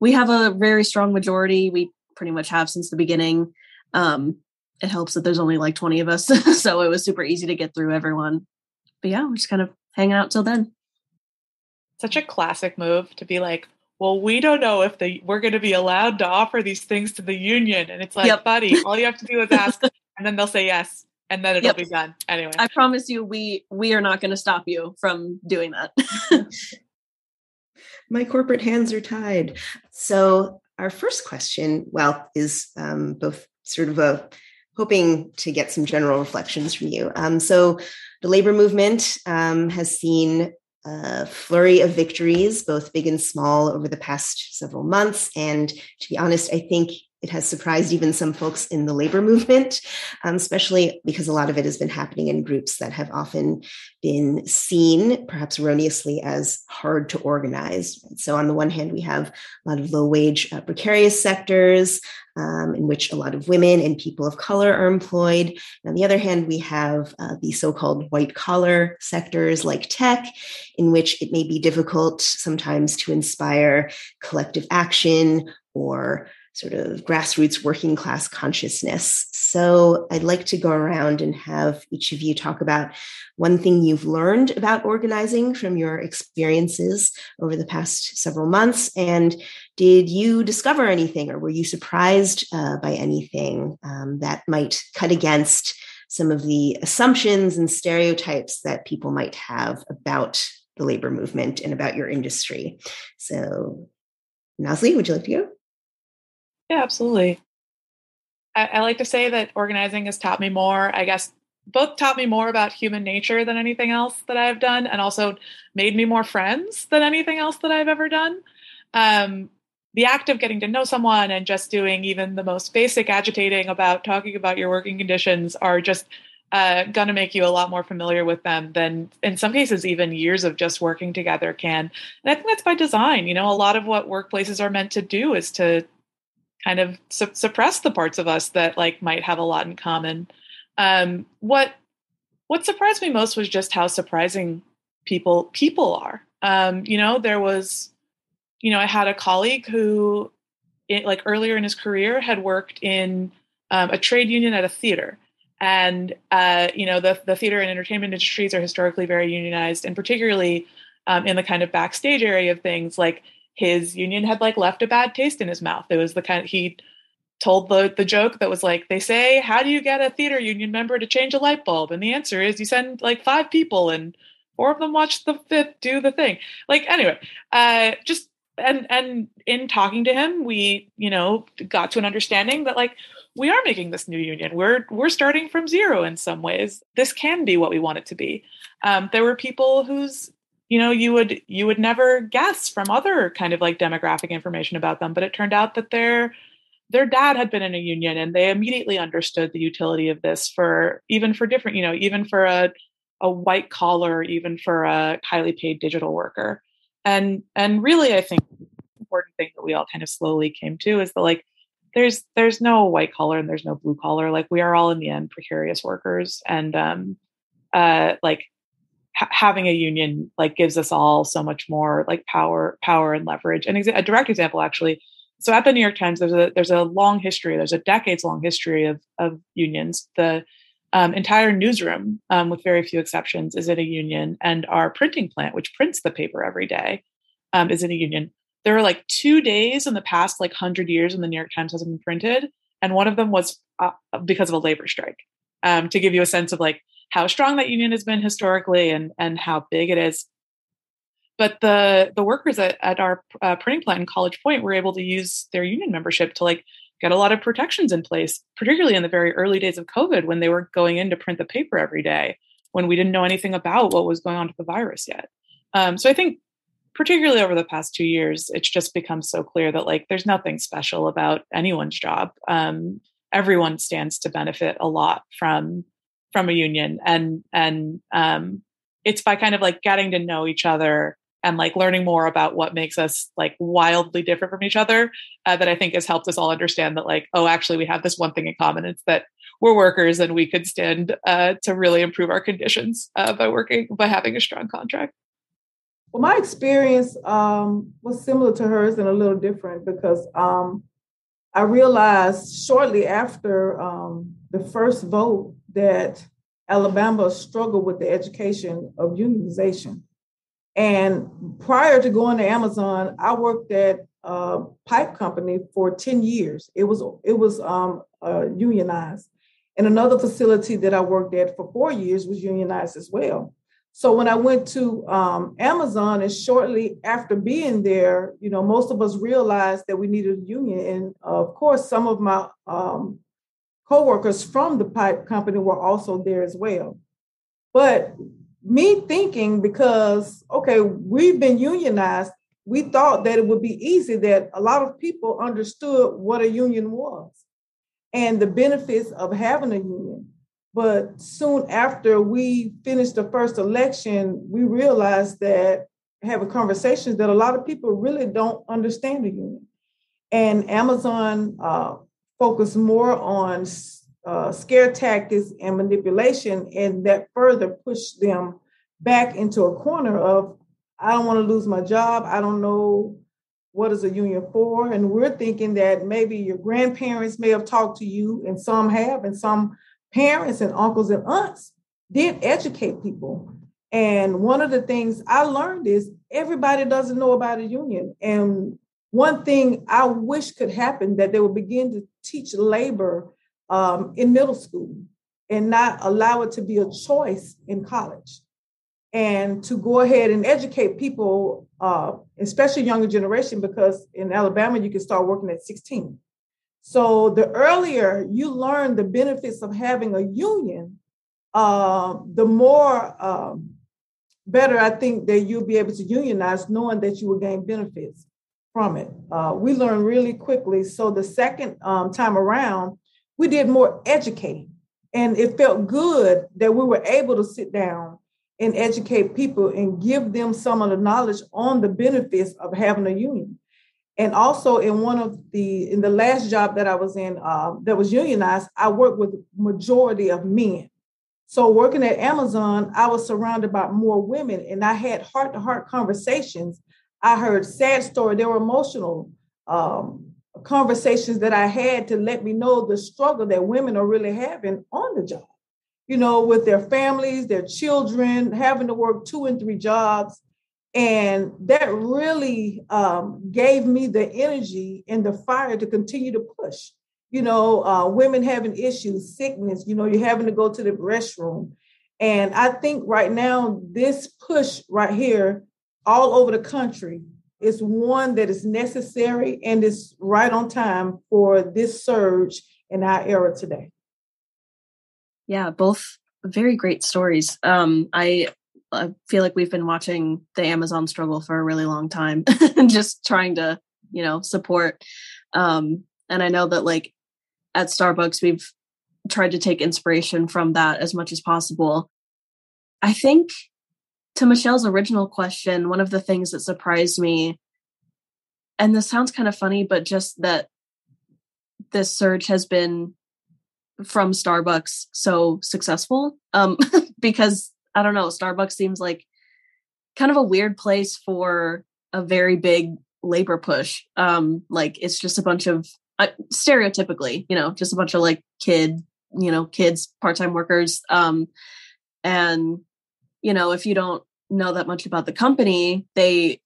we have a very strong majority. We pretty much have since the beginning. Um, it helps that there's only like 20 of us, so it was super easy to get through everyone. But yeah, we're just kind of hanging out till then. Such a classic move to be like, well, we don't know if the we're going to be allowed to offer these things to the union. And it's like, yep. buddy, all you have to do is ask, and then they'll say yes, and then it'll yep. be done. Anyway, I promise you, we we are not going to stop you from doing that. My corporate hands are tied. So our first question, well, is um, both sort of a hoping to get some general reflections from you. Um, so the labor movement um, has seen a flurry of victories, both big and small, over the past several months. And to be honest, I think it has surprised even some folks in the labor movement, um, especially because a lot of it has been happening in groups that have often been seen, perhaps erroneously, as hard to organize. So, on the one hand, we have a lot of low wage, uh, precarious sectors um, in which a lot of women and people of color are employed. And on the other hand, we have uh, the so called white collar sectors like tech, in which it may be difficult sometimes to inspire collective action or sort of grassroots working class consciousness. So I'd like to go around and have each of you talk about one thing you've learned about organizing from your experiences over the past several months. And did you discover anything or were you surprised uh, by anything um, that might cut against some of the assumptions and stereotypes that people might have about the labor movement and about your industry? So, Nazli, would you like to go? Yeah, absolutely. I, I like to say that organizing has taught me more, I guess, both taught me more about human nature than anything else that I've done, and also made me more friends than anything else that I've ever done. Um, the act of getting to know someone and just doing even the most basic agitating about talking about your working conditions are just uh, going to make you a lot more familiar with them than in some cases even years of just working together can and i think that's by design you know a lot of what workplaces are meant to do is to kind of su- suppress the parts of us that like might have a lot in common. Um, what what surprised me most was just how surprising people people are. Um, you know, there was, you know, I had a colleague who, it, like earlier in his career, had worked in um, a trade union at a theater, and uh, you know, the the theater and entertainment industries are historically very unionized, and particularly um, in the kind of backstage area of things, like his union had like left a bad taste in his mouth. It was the kind of, he told the the joke that was like they say how do you get a theater union member to change a light bulb? And the answer is you send like five people and four of them watch the fifth do the thing. Like anyway uh just and and in talking to him we you know got to an understanding that like we are making this new union. We're we're starting from zero in some ways. This can be what we want it to be. Um, there were people whose you know you would you would never guess from other kind of like demographic information about them but it turned out that their their dad had been in a union and they immediately understood the utility of this for even for different you know even for a a white collar even for a highly paid digital worker. And and really i think important thing that we all kind of slowly came to is that like there's there's no white collar and there's no blue collar. Like we are all in the end precarious workers and um uh like ha- having a union like gives us all so much more like power power and leverage. And exa- a direct example actually so at the new york times there's a there's a long history there's a decades long history of of unions. The um, entire newsroom um, with very few exceptions is in a union and our printing plant which prints the paper every day um, is in a union. There are like two days in the past like 100 years when the new york times hasn't been printed and one of them was uh, because of a labor strike. Um, to give you a sense of like how strong that union has been historically and and how big it is. But the the workers at, at our uh, printing plant in College Point were able to use their union membership to like get a lot of protections in place, particularly in the very early days of COVID when they were going in to print the paper every day when we didn't know anything about what was going on with the virus yet. Um, so I think particularly over the past two years, it's just become so clear that like there's nothing special about anyone's job. Um, everyone stands to benefit a lot from from a union and and um, it's by kind of like getting to know each other and like learning more about what makes us like wildly different from each other uh, that i think has helped us all understand that like oh actually we have this one thing in common. It's that we're workers and we could stand uh, to really improve our conditions uh, by working by having a strong contract. Well my experience um, was similar to hers and a little different because um, i realized shortly after um, the first vote that Alabama struggled with the education of unionization. And prior to going to Amazon, I worked at a pipe company for 10 years. It was it was um, uh, unionized. And another facility that I worked at for four years was unionized as well. So when I went to um, Amazon, and shortly after being there, you know, most of us realized that we needed a union. And of course, some of my um, coworkers from the pipe company were also there as well. But me thinking because okay, we've been unionized, we thought that it would be easy, that a lot of people understood what a union was and the benefits of having a union. But soon after we finished the first election, we realized that having conversations that a lot of people really don't understand the union. And Amazon uh, focused more on uh, scare tactics and manipulation, and that further pushed them back into a corner of, I don't want to lose my job. I don't know what is a union for. And we're thinking that maybe your grandparents may have talked to you, and some have, and some parents and uncles and aunts did educate people. And one of the things I learned is everybody doesn't know about a union. And one thing I wish could happen that they would begin to teach labor um, in middle school and not allow it to be a choice in college. And to go ahead and educate people, uh, especially younger generation, because in Alabama you can start working at 16. So the earlier you learn the benefits of having a union, uh, the more um, better I think that you'll be able to unionize, knowing that you will gain benefits from it. Uh, we learned really quickly. So the second um, time around, we did more educating, and it felt good that we were able to sit down and educate people and give them some of the knowledge on the benefits of having a union and also in one of the in the last job that i was in uh, that was unionized i worked with majority of men so working at amazon i was surrounded by more women and i had heart-to-heart conversations i heard sad stories they were emotional um, conversations that i had to let me know the struggle that women are really having on the job you know with their families their children having to work two and three jobs and that really um, gave me the energy and the fire to continue to push. You know, uh, women having issues, sickness, you know, you're having to go to the restroom. And I think right now, this push right here, all over the country, is one that is necessary and is right on time for this surge in our era today. Yeah, both very great stories. Um, I I feel like we've been watching the Amazon struggle for a really long time, just trying to, you know, support. Um, and I know that like at Starbucks, we've tried to take inspiration from that as much as possible. I think to Michelle's original question, one of the things that surprised me, and this sounds kind of funny, but just that this surge has been from Starbucks so successful. Um, because I don't know, Starbucks seems like kind of a weird place for a very big labor push. Um, like it's just a bunch of uh, stereotypically, you know, just a bunch of like kid, you know, kids, part-time workers. Um, and you know, if you don't know that much about the company, they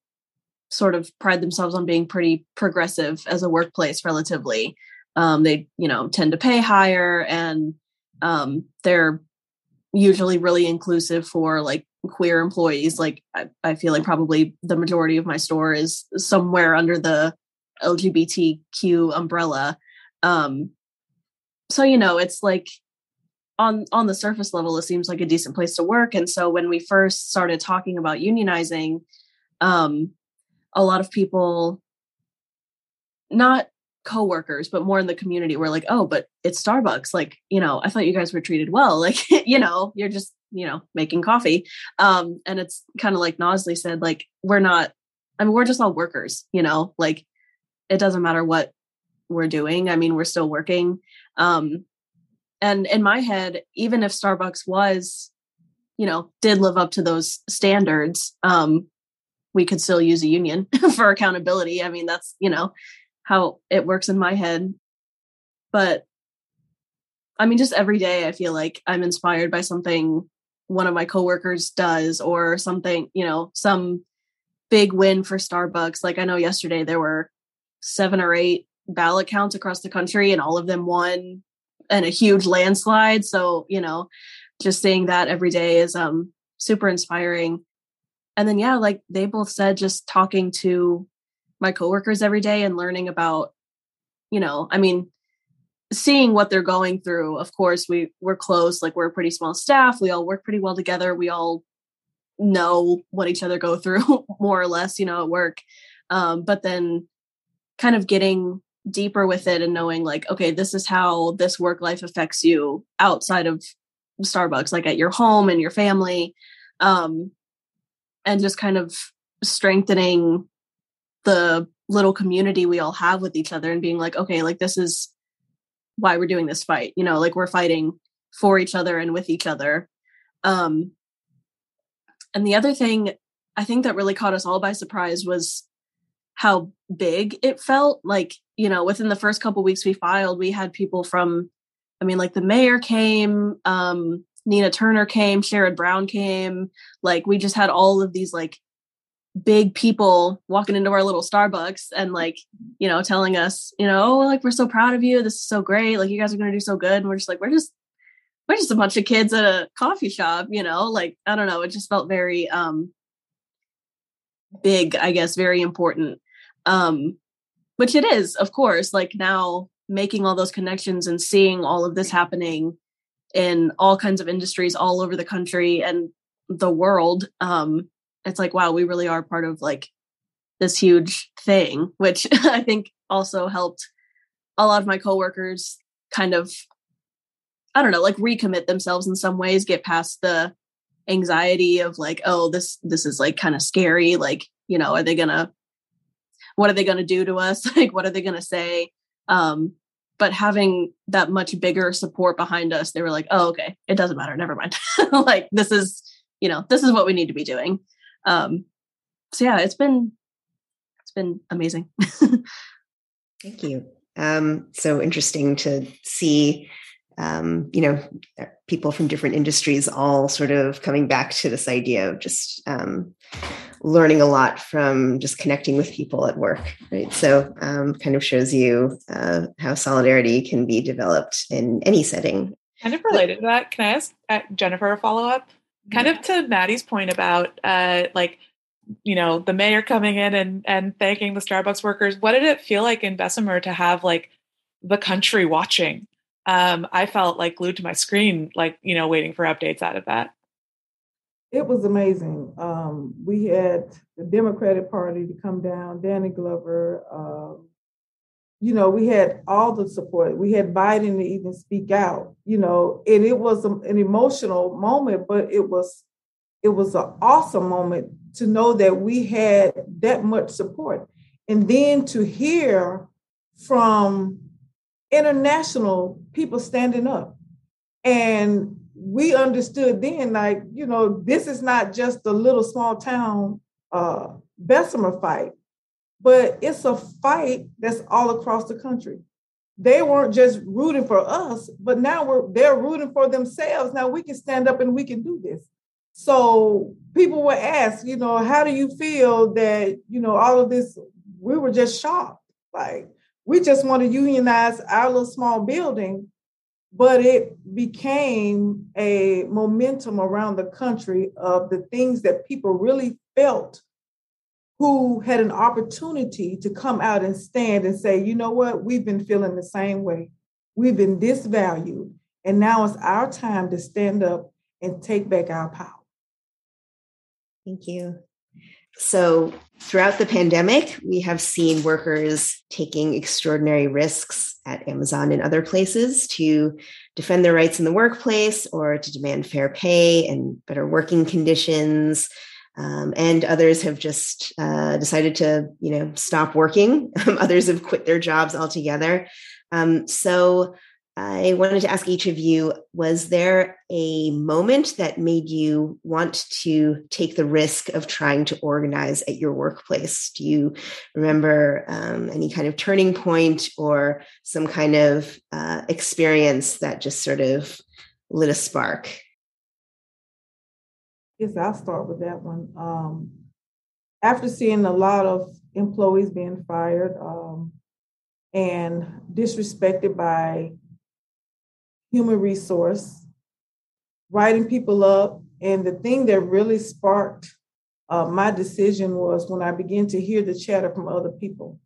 sort of pride themselves on being pretty progressive as a workplace relatively. Um, they, you know, tend to pay higher and um, they're usually really inclusive for like queer employees. Like I, I feel like probably the majority of my store is somewhere under the LGBTQ umbrella. Um, so you know, it's like on on the surface level, it seems like a decent place to work. And so when we first started talking about unionizing, um, a lot of people not coworkers but more in the community were like oh but it's starbucks. Like you know i thought you guys were treated well. Like you know you're just you know making coffee. Um and it's kind of like Nazli said like we're not i mean we're just all workers you know? Like it doesn't matter what we're doing. I mean we're still working. Um and in my head even if starbucks was you know did live up to those standards um we could still use a union for accountability i mean that's you know how it works in my head. But I mean, just every day I feel like I'm inspired by something one of my coworkers does or something, you know, some big win for Starbucks. Like I know yesterday there were seven or eight ballot counts across the country and all of them won and a huge landslide. So, you know, just seeing that every day is um super inspiring. And then yeah, like they both said just talking to my coworkers every day and learning about you know i mean seeing what they're going through of course we we're close like we're a pretty small staff we all work pretty well together we all know what each other go through more or less you know at work um, but then kind of getting deeper with it and knowing like okay this is how this work life affects you outside of starbucks like at your home and your family um, and just kind of strengthening the little community we all have with each other and being like okay like this is why we're doing this fight you know like we're fighting for each other and with each other. Um and the other thing i think that really caught us all by surprise was how big it felt like you know within the first couple weeks we filed we had people from i mean like the mayor came um nina turner came sherrod brown came like we just had all of these like big people walking into our little starbucks and like you know telling us you know oh, like we're so proud of you. This is so great. Like you guys are going to do so good. And we're just like we're just we're just a bunch of kids at a coffee shop you know? Like i don't know. It just felt very um big i guess very important um which it is of course like now making all those connections and seeing all of this happening in all kinds of industries all over the country and the world um it's like wow we really are part of like this huge thing which i think also helped a lot of my coworkers kind of i don't know like recommit themselves in some ways get past the anxiety of like oh this this is like kind of scary like you know are they gonna what are they gonna do to us? Like what are they gonna say? Um but having that much bigger support behind us they were like oh okay it doesn't matter never mind. Like this is you know this is what we need to be doing. Um so yeah it's been it's been amazing. Thank you. Um so interesting to see um you know people from different industries all sort of coming back to this idea of just um learning a lot from just connecting with people at work right so um kind of shows you uh, how solidarity can be developed in any setting kind of related to that can i ask uh, jennifer a follow-up kind of to Maddie's point about uh, like you know the mayor coming in and and thanking the Starbucks workers. What did it feel like in Bessemer to have like the country watching? Um, I felt like glued to my screen, like you know, waiting for updates out of that. It was amazing. Um, we had the Democratic Party to come down, Danny Glover, uh, you know, we had all the support. We had Biden to even speak out, you know, and it was an emotional moment, but it was it was an awesome moment to know that we had that much support. And then to hear from international people standing up. And we understood then, like, you know, this is not just a little small town uh, Bessemer fight but it's a fight that's all across the country. They weren't just rooting for us, but now we're they're rooting for themselves. Now we can stand up and we can do this. So people were asked, you know, how do you feel that, you know, all of this, we were just shocked. Like we just want to unionize our little small building, but it became a momentum around the country of the things that people really felt who had an opportunity to come out and stand and say, you know what, we've been feeling the same way. We've been disvalued. And now it's our time to stand up and take back our power. Thank you. So, throughout the pandemic, we have seen workers taking extraordinary risks at Amazon and other places to defend their rights in the workplace or to demand fair pay and better working conditions, um, and others have just uh, decided to you know stop working. Others have quit their jobs altogether. Um, so i wanted to ask each of you was there a moment that made you want to take the risk of trying to organize at your workplace do you remember um, any kind of turning point or some kind of uh, experience that just sort of lit a spark Yes, I'll start with that one. Um, after seeing a lot of employees being fired um, and disrespected by human resource, writing people up, and the thing that really sparked uh, my decision was when I began to hear the chatter from other people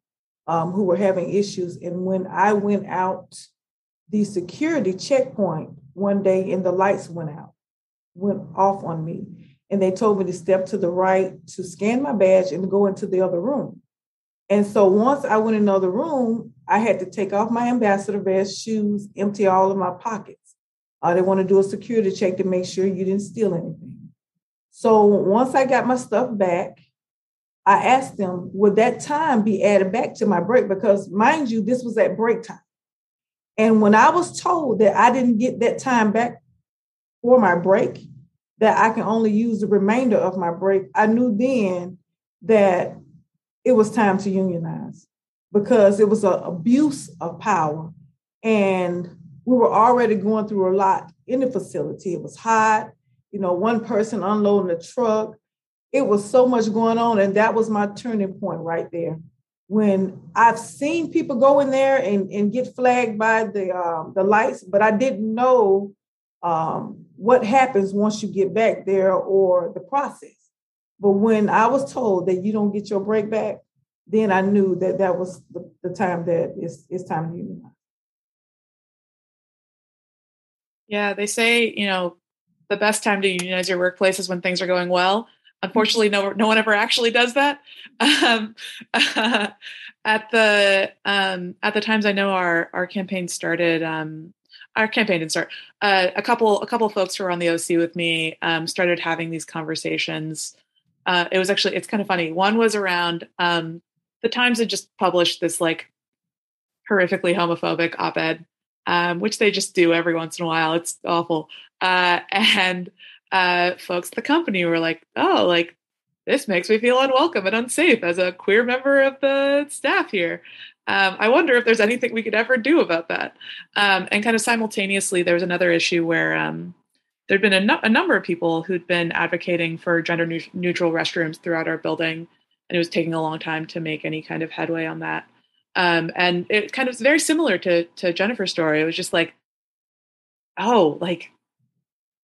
um, who were having issues. And when I went out the security checkpoint one day and the lights went out, went off on me and they told me to step to the right to scan my badge and go into the other room. And so once I went in another room, I had to take off my ambassador vest, shoes, empty all of my pockets. Uh, they want to do a security check to make sure you didn't steal anything. So once I got my stuff back, I asked them, would that time be added back to my break? Because mind you, this was at break time. And when I was told that I didn't get that time back for my break, that I can only use the remainder of my break, I knew then that it was time to unionize because it was an abuse of power. And we were already going through a lot in the facility. It was hot, you know, one person unloading a truck. It was so much going on. And that was my turning point right there. When I've seen people go in there and, and get flagged by the um, the lights, but I didn't know um, what happens once you get back there or the process. But when I was told that you don't get your break back, then I knew that that was the, the time that it's, it's time to unionize. Yeah, they say, you know, the best time to unionize your workplace is when things are going well. Unfortunately, no, no one ever actually does that. Um, uh, at the um, at the times I know our our campaign started, um, our campaign didn't start. Uh, a couple a couple folks who were on the OC with me um, started having these conversations uh, it was actually it's kind of funny. One was around um, the Times had just published this like horrifically homophobic op-ed, um, which they just do every once in a while. It's awful, uh, and uh, folks at the company were like, "Oh, like this makes me feel unwelcome and unsafe as a queer member of the staff here." Um, I wonder if there's anything we could ever do about that. Um, and kind of simultaneously, there was another issue where um, there'd been a, no- a, number of people who'd been advocating for gender ne- neutral restrooms throughout our building, and it was taking a long time to make any kind of headway on that. Um, and it kind of was very similar to to Jennifer's story. It was just like, oh, like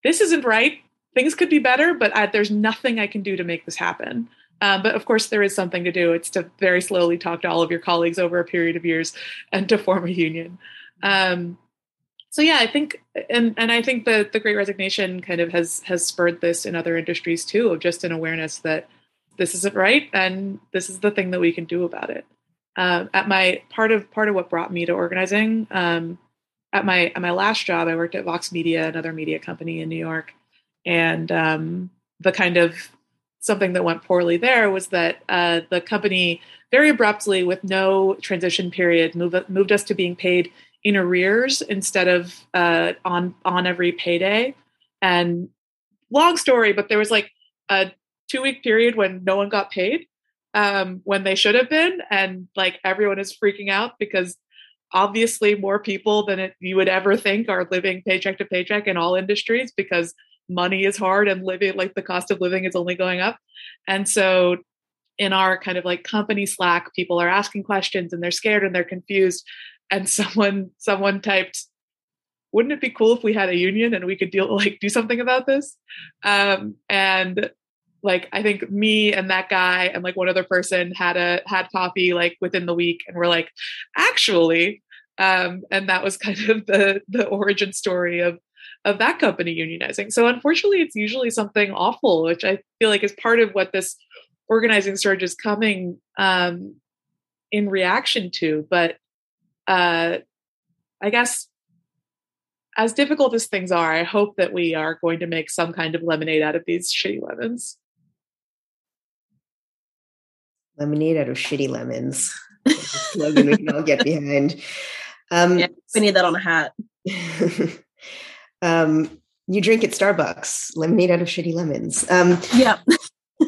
this isn't right. Things could be better, but I, there's nothing I can do to make this happen. Um, but of course, there is something to do. It's to very slowly talk to all of your colleagues over a period of years and to form a union. Um, so yeah, I think and and I think the the Great Resignation kind of has has spurred this in other industries too, of just an awareness that this isn't right and this is the thing that we can do about it. Uh, at my part of part of what brought me to organizing, um, at my at my last job, I worked at Vox Media, another media company in New York, and um, the kind of something that went poorly there was that uh, the company very abruptly, with no transition period, moved moved us to being paid in arrears instead of uh, on on every payday. And long story, but there was like a two week period when no one got paid um, when they should have been, and like everyone is freaking out because obviously more people than it, you would ever think are living paycheck to paycheck in all industries because money is hard and living like the cost of living is only going up. And so in our kind of like company slack people are asking questions and they're scared and they're confused and someone someone typed wouldn't it be cool if we had a union and we could deal like do something about this? Um, and like i think me and that guy and like one other person had a had coffee like within the week and we're like actually um, and that was kind of the the origin story of of that company unionizing. So unfortunately it's usually something awful which i feel like is part of what this organizing surge is coming um, in reaction to but uh, I guess as difficult as things are, I hope that we are going to make some kind of lemonade out of these shitty lemons. Lemonade out of shitty lemons. slogan we can all get behind. Um, yeah, we need that on a hat. um, you drink at Starbucks, lemonade out of shitty lemons. Um, yeah.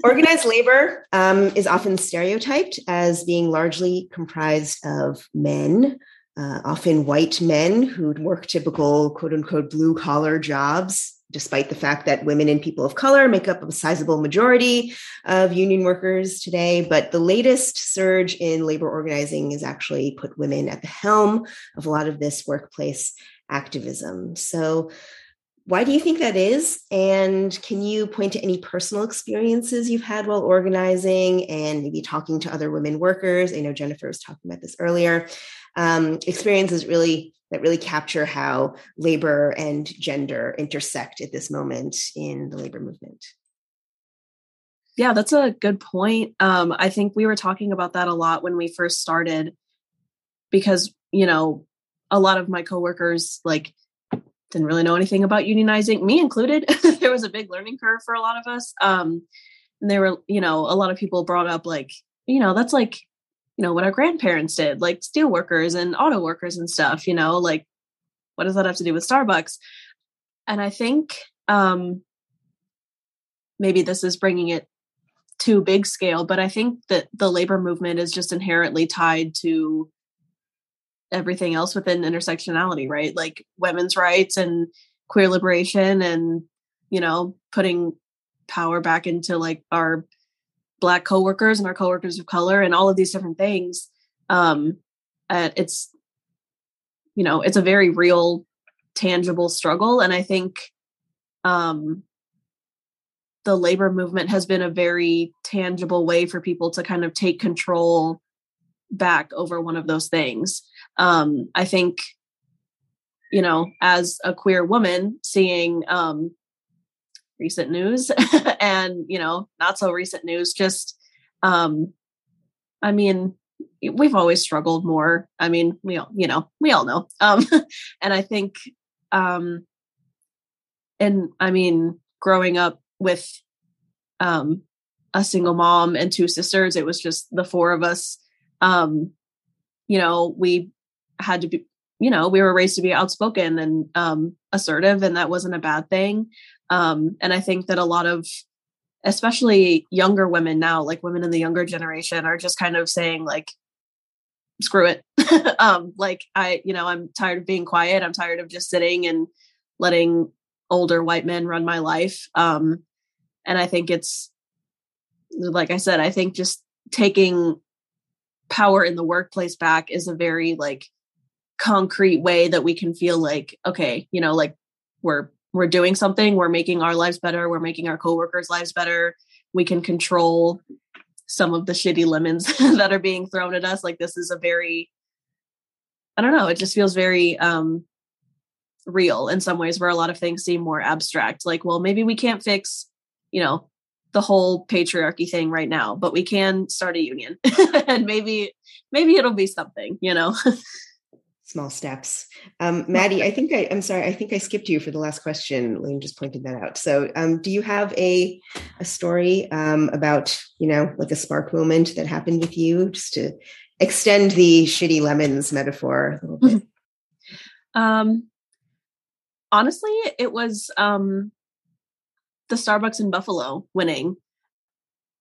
Organized labor um, is often stereotyped as being largely comprised of men, uh, often white men who'd work typical quote unquote blue collar jobs, despite the fact that women and people of color make up a sizable majority of union workers today. But the latest surge in labor organizing has actually put women at the helm of a lot of this workplace activism. So, why do you think that is? And can you point to any personal experiences you've had while organizing and maybe talking to other women workers? I know Jennifer was talking about this earlier. Um, experiences really that really capture how labor and gender intersect at this moment in the labor movement. Yeah, that's a good point. Um, I think we were talking about that a lot when we first started because, you know, a lot of my coworkers like didn't really know anything about unionizing, me included. there was a big learning curve for a lot of us. Um, and there were, you know, a lot of people brought up like, you know, that's like, you know, what our grandparents did, like steel workers and auto workers and stuff, you know, like what does that have to do with Starbucks? And I think um maybe this is bringing it to big scale, but I think that the labor movement is just inherently tied to everything else within intersectionality, right? Like women's rights and queer liberation and, you know, putting power back into like our black coworkers and our coworkers of color and all of these different things. Um, it's, you know, it's a very real, tangible struggle. And I think, um, the labor movement has been a very tangible way for people to kind of take control back over one of those things. Um, I think, you know, as a queer woman, seeing um, recent news and, you know, not so recent news, just, um, I mean, we've always struggled more. I mean, we all, you know, we all know. Um, and I think, um, and I mean, growing up with um, a single mom and two sisters, it was just the four of us. Um, you know, we had to be, you know, we were raised to be outspoken and um, assertive, and that wasn't a bad thing. Um, and I think that a lot of, especially younger women now, like women in the younger generation, are just kind of saying, like, screw it. um, like, I, you know, I'm tired of being quiet. I'm tired of just sitting and letting older white men run my life. Um, and I think it's, like I said, I think just taking power in the workplace back is a very like concrete way that we can feel like okay you know like we're we're doing something we're making our lives better we're making our coworkers lives better we can control some of the shitty lemons that are being thrown at us like this is a very i don't know it just feels very um real in some ways where a lot of things seem more abstract like well maybe we can't fix you know the whole patriarchy thing right now but we can start a union and maybe maybe it'll be something you know small steps. Um, Maddie, I think I, am sorry, I think I skipped you for the last question. Lane just pointed that out. So, um, do you have a a story um, about you know like a spark moment that happened with you, just to extend the shitty lemons metaphor a little bit? um, honestly, it was um, the Starbucks in Buffalo winning.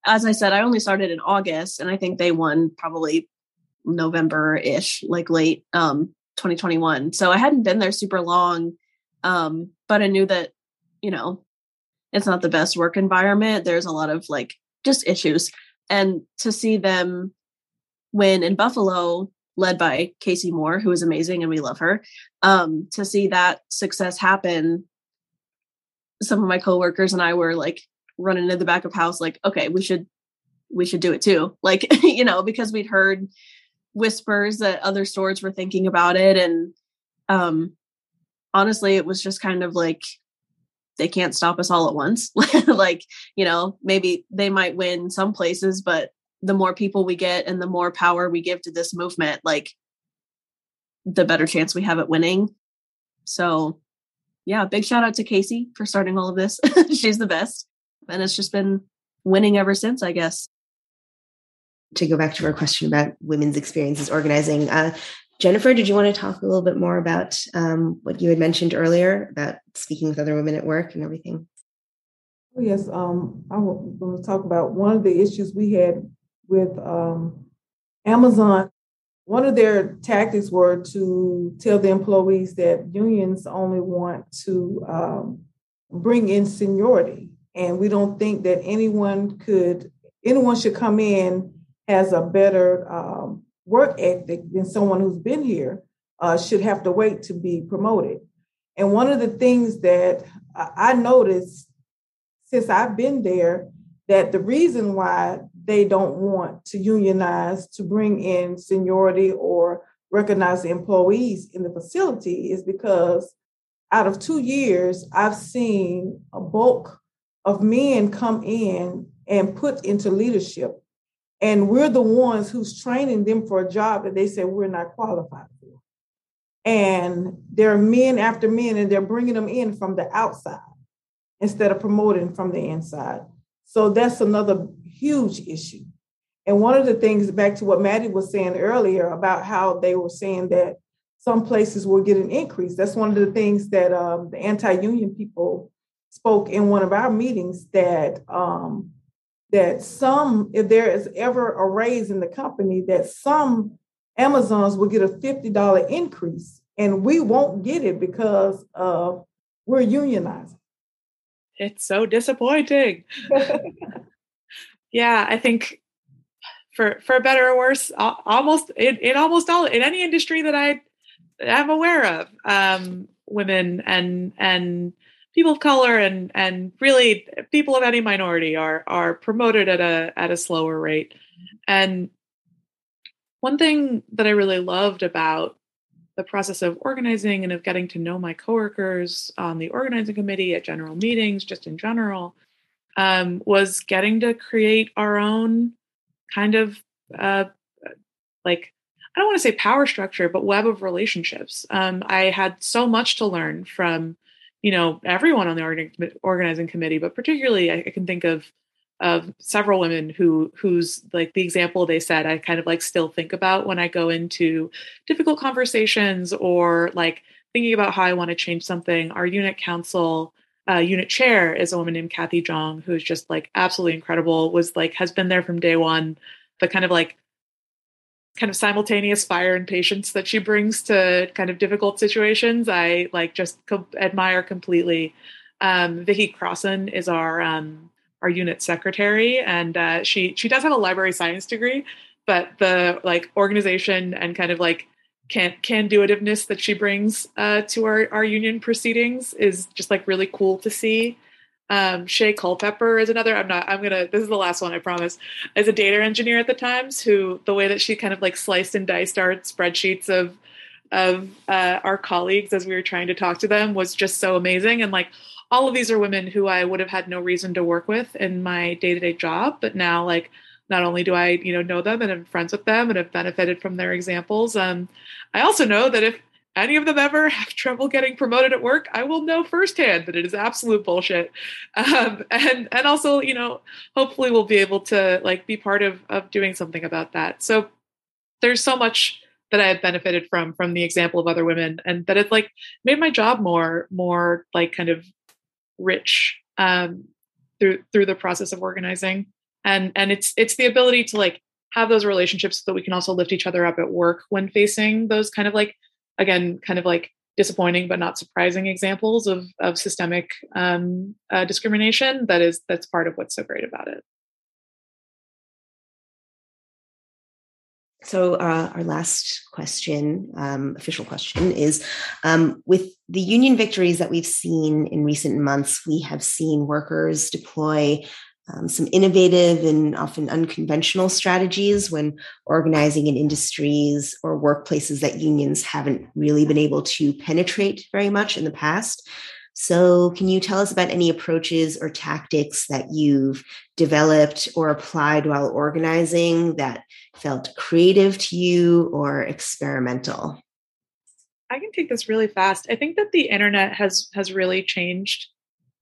As I said, I only started in August, and I think they won probably November ish, like late. Um, 2021. So I hadn't been there super long, um, but I knew that, you know, it's not the best work environment. There's a lot of like just issues. And to see them win in Buffalo, led by Casey Moore, who is amazing and we love her, um, to see that success happen, some of my coworkers and I were like running in the back of house, like, okay, we should we should do it too. Like, you know, because we'd heard whispers that other stores were thinking about it. And um honestly it was just kind of like they can't stop us all at once. Like you know maybe they might win some places but the more people we get and the more power we give to this movement like the better chance we have at winning. So yeah big shout out to casey for starting all of this. She's the best. And it's just been winning ever since i guess to go back to our question about women's experiences organizing, uh, Jennifer, did you want to talk a little bit more about um, what you had mentioned earlier about speaking with other women at work and everything? Oh, yes, um, I want to talk about one of the issues we had with um, Amazon. One of their tactics were to tell the employees that unions only want to um, bring in seniority, and we don't think that anyone could anyone should come in has a better um, work ethic than someone who's been here uh, should have to wait to be promoted. And one of the things that I noticed since I've been there, that the reason why they don't want to unionize to bring in seniority or recognize the employees in the facility is because out of two years, I've seen a bulk of men come in and put into leadership. And we're the ones who's training them for a job that they say we're not qualified for. And there are men after men, and they're bringing them in from the outside instead of promoting from the inside. So that's another huge issue. And one of the things, back to what Maddie was saying earlier about how they were saying that some places will get an increase. That's one of the things that um, the anti-union people spoke in one of our meetings that um, that some, if there is ever a raise in the company, that some Amazons will get a fifty dollar increase, and we won't get it because uh, we're unionizing. It's so disappointing. yeah, I think for for better or worse, almost in, in almost all in any industry that I am aware of, um, women and and people of color and and really people of any minority are are promoted at a at a slower rate. And one thing that I really loved about the process of organizing and of getting to know my coworkers on the organizing committee at general meetings, just in general, um, was getting to create our own kind of uh, like I don't want to say power structure, but web of relationships. Um, I had so much to learn from, you know, everyone on the organizing committee, but particularly I, can think of of several women who whose like the example they said I kind of like still think about when I go into difficult conversations or like thinking about how I want to change something. Our unit council uh, unit chair is a woman named Kathy Zhang, who's just like absolutely incredible. Was like has been there from day one. The kind of like kind of simultaneous fire and patience that she brings to kind of difficult situations, I like just co- admire completely. Um, Vicky Crossan is our um, our unit secretary, and uh, she she does have a library science degree, but the like organization and kind of like can can doitiveness that she brings uh, to our our union proceedings is just like really cool to see. Um, Shay Culpepper is another. I'm not. I'm gonna. This is the last one. I promise. As a data engineer at the Times, who the way that she kind of like sliced and diced our spreadsheets of of uh, our colleagues as we were trying to talk to them was just so amazing. And like all of these are women who I would have had no reason to work with in my day to day job, but now like not only do I, you know, know them and am friends with them and have benefited from their examples, um, I also know that if any of them ever have trouble getting promoted at work, I will know firsthand that it is absolute bullshit. Um, and and also, you know, hopefully we'll be able to like be part of of doing something about that. So there's so much that I have benefited from from the example of other women, and that it like made my job more more like kind of rich um, through through the process of organizing and and it's it's the ability to like have those relationships so that we can also lift each other up at work when facing those kind of like again kind of like disappointing but not surprising examples of of systemic um, uh, discrimination that is that's part of what's so great about it. So, uh, our last question, um, official question, is um, with the union victories that we've seen in recent months, we have seen workers deploy um, some innovative and often unconventional strategies when organizing in industries or workplaces that unions haven't really been able to penetrate very much in the past. So, can you tell us about any approaches or tactics that you've developed or applied while organizing that felt creative to you or experimental? I can take this really fast. I think that the internet has has really changed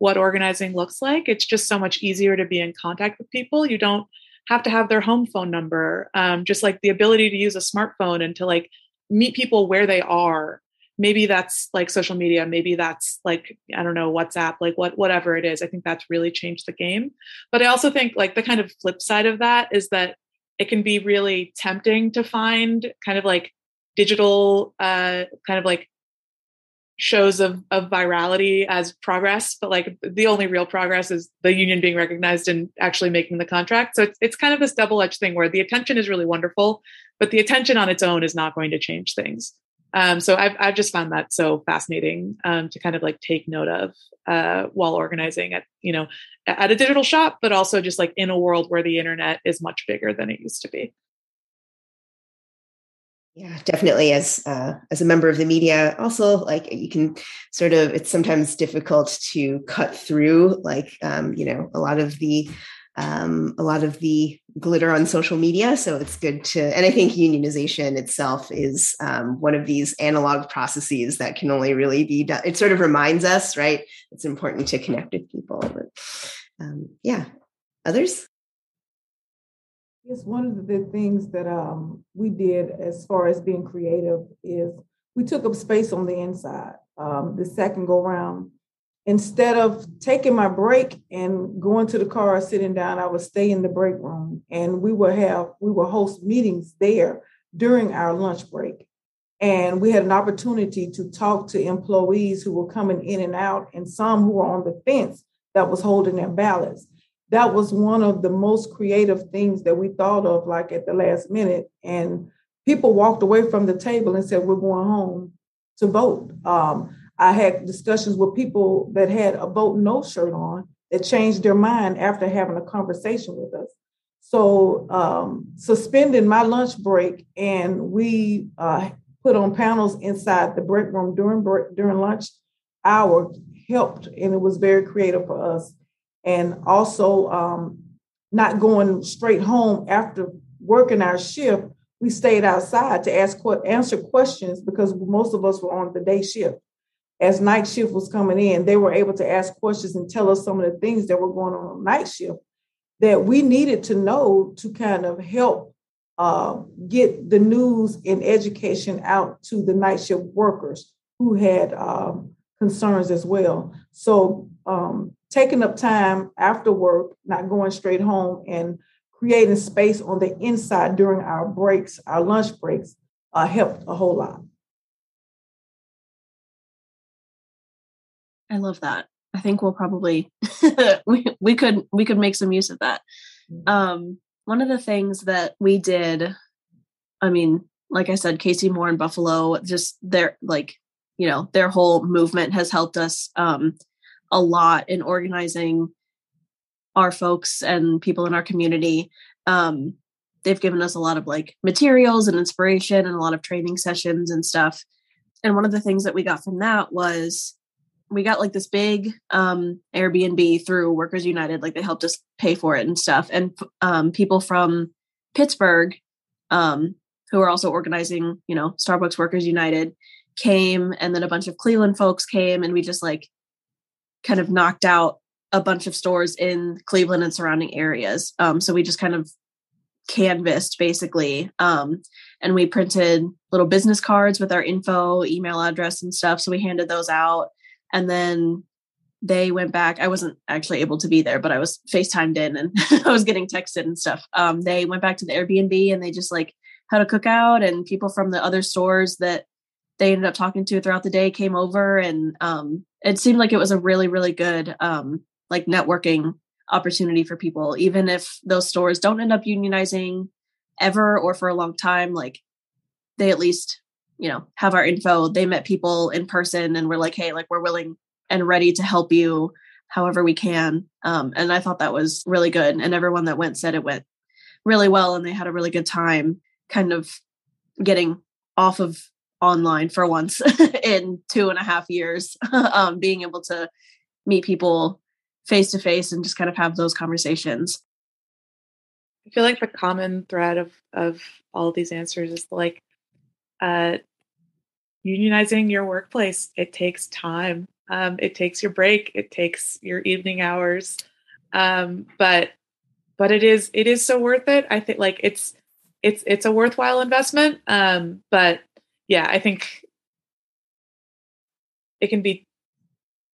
what organizing looks like. It's just so much easier to be in contact with people. You don't have to have their home phone number. Um, just like the ability to use a smartphone and to like meet people where they are. Maybe that's like social media. Maybe that's like I don't know WhatsApp. Like what whatever it is. I think that's really changed the game. But I also think like the kind of flip side of that is that it can be really tempting to find kind of like digital uh, kind of like shows of, of virality as progress, but like the only real progress is the union being recognized and actually making the contract. So it's, it's kind of this double edged thing where the attention is really wonderful, but the attention on its own is not going to change things. Um, so I've, I've just found that so fascinating um, to kind of like take note of uh, while organizing at, you know, at a digital shop, but also just like in a world where the internet is much bigger than it used to be. Yeah, definitely. As uh, as a member of the media, also like you can sort of it's sometimes difficult to cut through like um, you know a lot of the um, a lot of the glitter on social media. So it's good to, and I think unionization itself is um, one of these analog processes that can only really be done. It sort of reminds us, right? It's important to connect with people. But um, yeah, others? Yes, one of the things that um, we did as far as being creative is we took up space on the inside. Um, the second go round, instead of taking my break and going to the car sitting down i would stay in the break room and we would have we would host meetings there during our lunch break and we had an opportunity to talk to employees who were coming in and out and some who were on the fence that was holding their ballots that was one of the most creative things that we thought of like at the last minute and people walked away from the table and said we're going home to vote um, I had discussions with people that had a vote no shirt on that changed their mind after having a conversation with us. So, um, suspending my lunch break, and we uh, put on panels inside the break room during break, during lunch hour helped, and it was very creative for us. And also, um, not going straight home after working our shift, we stayed outside to ask answer questions because most of us were on the day shift as night shift was coming in, they were able to ask questions and tell us some of the things that were going on on night shift that we needed to know to kind of help uh, get the news and education out to the night shift workers who had um, concerns as well. So, um, taking up time after work, not going straight home, and creating space on the inside during our breaks, our lunch breaks, uh, helped a whole lot. I love that. I think we'll probably we we could we could make some use of that. Mm. Um, one of the things that we did, I mean, like I said, Casey Moore in Buffalo, just their like, you know, their whole movement has helped us um a lot in organizing our folks and people in our community. Um, they've given us a lot of like materials and inspiration and a lot of training sessions and stuff. And one of the things that we got from that was we got like this big um Airbnb through Workers United like they helped us pay for it and stuff and um people from Pittsburgh um who are also organizing, you know, Starbucks Workers United came and then a bunch of Cleveland folks came and we just like kind of knocked out a bunch of stores in Cleveland and surrounding areas. Um so we just kind of canvassed basically um and we printed little business cards with our info email address and stuff so we handed those out and then they went back. I wasn't actually able to be there, but I was FaceTimed in and I was getting texted and stuff. Um, they went back to the Airbnb and they just like had a cookout and people from the other stores that they ended up talking to throughout the day came over and um, it seemed like it was a really, really good um, like networking opportunity for people, even if those stores don't end up unionizing ever or for a long time, like they at least you know have our info. They met people in person and we're like hey like we're willing and ready to help you however we can. Um, and i thought that was really good and everyone that went said it went really well and they had a really good time kind of getting off of online for once in two and a half years um, being able to meet people face to face and just kind of have those conversations. I feel like the common thread of of all these answers is like uh, unionizing your workplace. It takes time. Um, it takes your break. It takes your evening hours. Um, but but it is it is so worth it. I think like it's it's it's a worthwhile investment um, but yeah i think it can be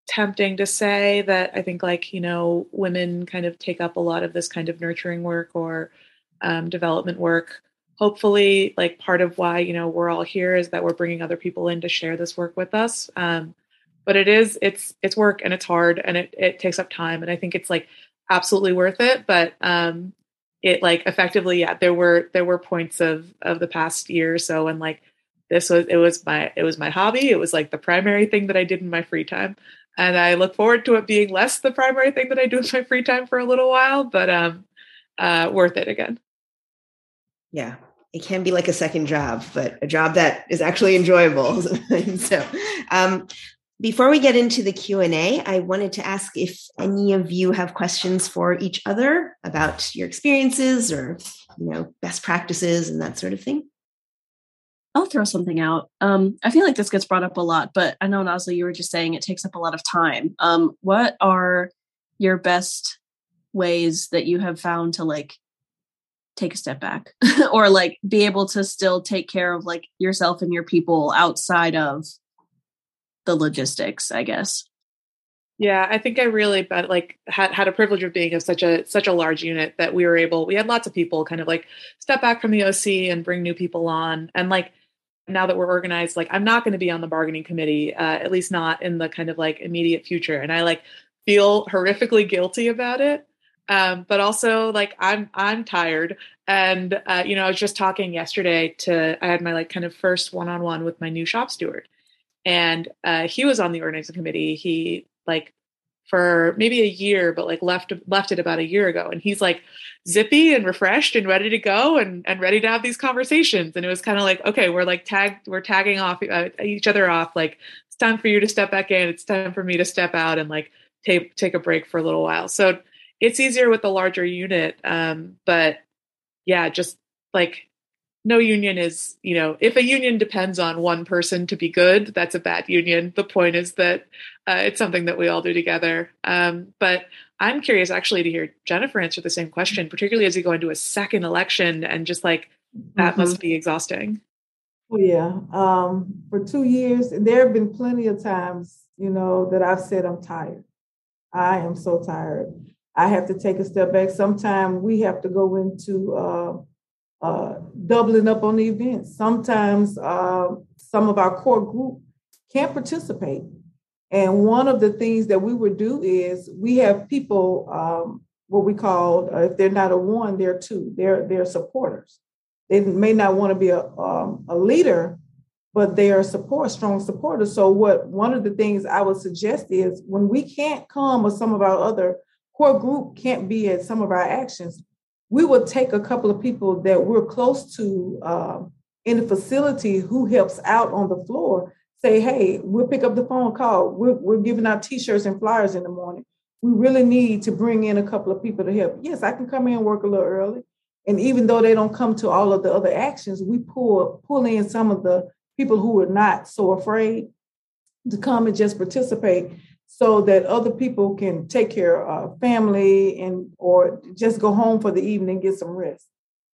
tempting to say that i think like you know women kind of take up a lot of this kind of nurturing work or um, development work. Hopefully like part of why you know we're all here is that we're bringing other people in to share this work with us um, but it is it's it's work and it's hard and it, it takes up time and i think it's like absolutely worth it but um it like effectively yeah there were there were points of of the past year or so and like this was it was my it was my hobby. It was like the primary thing that i did in my free time. And i look forward to it being less the primary thing that i do in my free time for a little while but um uh worth it again. Yeah. It can be like a second job, but a job that is actually enjoyable. so, um, before we get into the q&a i wanted to ask if any of you have questions for each other about your experiences or you know best practices and that sort of thing I'll throw something out. Um, I feel like this gets brought up a lot, but I know Nazli, you were just saying it takes up a lot of time. Um, what are your best ways that you have found to like take a step back or like be able to still take care of like yourself and your people outside of the logistics, I guess? Yeah, I think I really but like had had a privilege of being of such a such a large unit that we were able we had lots of people kind of like step back from the OC and bring new people on and like now that we're organized like I'm not going to be on the bargaining committee uh, at least not in the kind of like immediate future. And I like feel horrifically guilty about it. Um, but also like I'm I'm tired. And uh, you know I was just talking yesterday to I had my like kind of first one on one with my new shop steward. And uh, he was on the organizing committee. He like for maybe a year, but like left left it about a year ago. And he's like zippy and refreshed and ready to go and and ready to have these conversations. And it was kind of like, okay, we're like tagged, we're tagging off uh, each other off. Like it's time for you to step back in. It's time for me to step out and like take take a break for a little while. So it's easier with the larger unit. Um, but yeah, just like no union is, you know, if a union depends on one person to be good, that's a bad union. The point is that uh, it's something that we all do together. Um, but I'm curious actually to hear Jennifer answer the same question, particularly as you go into a second election and just like that mm-hmm. must be exhausting. Oh, yeah. Um, for two years, and there have been plenty of times, you know, that I've said I'm tired. I am so tired. I have to take a step back. Sometimes we have to go into uh, uh, doubling up on the events. Sometimes uh, some of our core group can't participate. And one of the things that we would do is we have people, um, what we call, uh, if they're not a one, they're two. They're they're supporters. They may not want to be a um, a leader, but they are support strong supporters. So what one of the things I would suggest is when we can't come or some of our other core group can't be at some of our actions, we will take a couple of people that we're close to uh, in the facility who helps out on the floor say hey we'll pick up the phone call. We're, we're giving out t-shirts and flyers in the morning. We really need to bring in a couple of people to help. Yes i can come in and work a little early. And even though they don't come to all of the other actions we pull pull in some of the people who are not so afraid to come and just participate so that other people can take care of family and or just go home for the evening get some rest.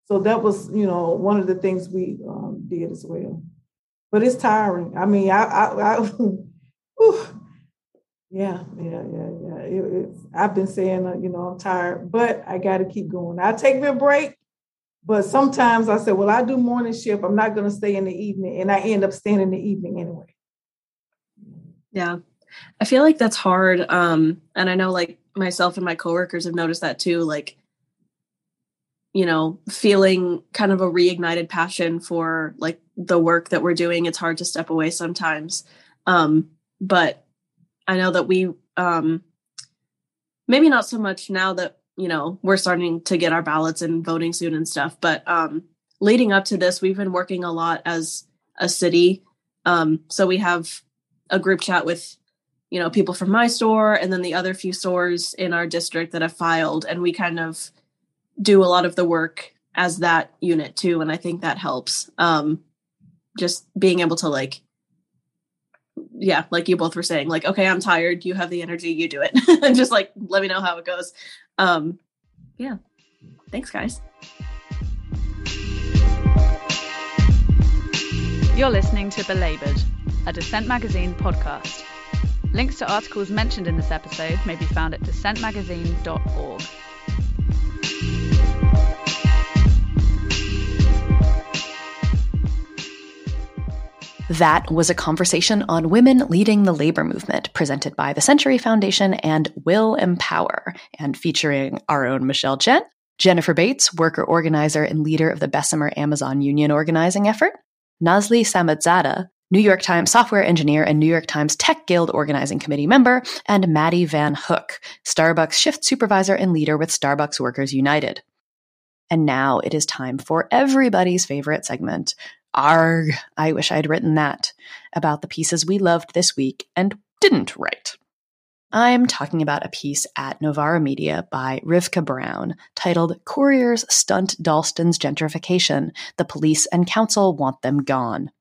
So that was you know one of the things we um, did as well. But it's tiring. I mean i i, I yeah yeah yeah yeah. It, i've been saying uh, you know i'm tired but i got to keep going. I take me a break but sometimes i say well i do morning shift. I'm not going to stay in the evening and i end up staying in the evening anyway. Yeah I feel like that's hard. Um, and I know like myself and my coworkers have noticed that too. Like, you know, feeling kind of a reignited passion for like the work that we're doing. It's hard to step away sometimes. Um, but I know that we, um, maybe not so much now that, you know, we're starting to get our ballots and voting soon and stuff, but, um, leading up to this, we've been working a lot as a city. Um, so we have a group chat with you know people from my store and then the other few stores in our district that have filed and we kind of do a lot of the work as that unit too and i think that helps. Um just being able to like yeah like you both were saying like okay i'm tired you have the energy you do it. And just like let me know how it goes. Um yeah. Thanks guys. You're listening to belabored a Dissent magazine podcast Links to articles mentioned in this episode may be found at dissentmagazine.org. That was a conversation on women leading the labor movement presented by the Century Foundation and Will Empower, and featuring our own Michelle Chen, Jennifer Bates, worker organizer and leader of the Bessemer Amazon union organizing effort, Nazli Samadzada, New York Times software engineer and New York Times Tech Guild organizing committee member, and Maddie Van Hook, Starbucks shift supervisor and leader with Starbucks Workers United. And now it is time for everybody's favorite segment. Arg, I wish I'd written that about the pieces we loved this week and didn't write. I'm talking about a piece at Novara Media by Rivkah Brown titled Couriers Stunt Dalston's Gentrification The Police and Council Want Them Gone.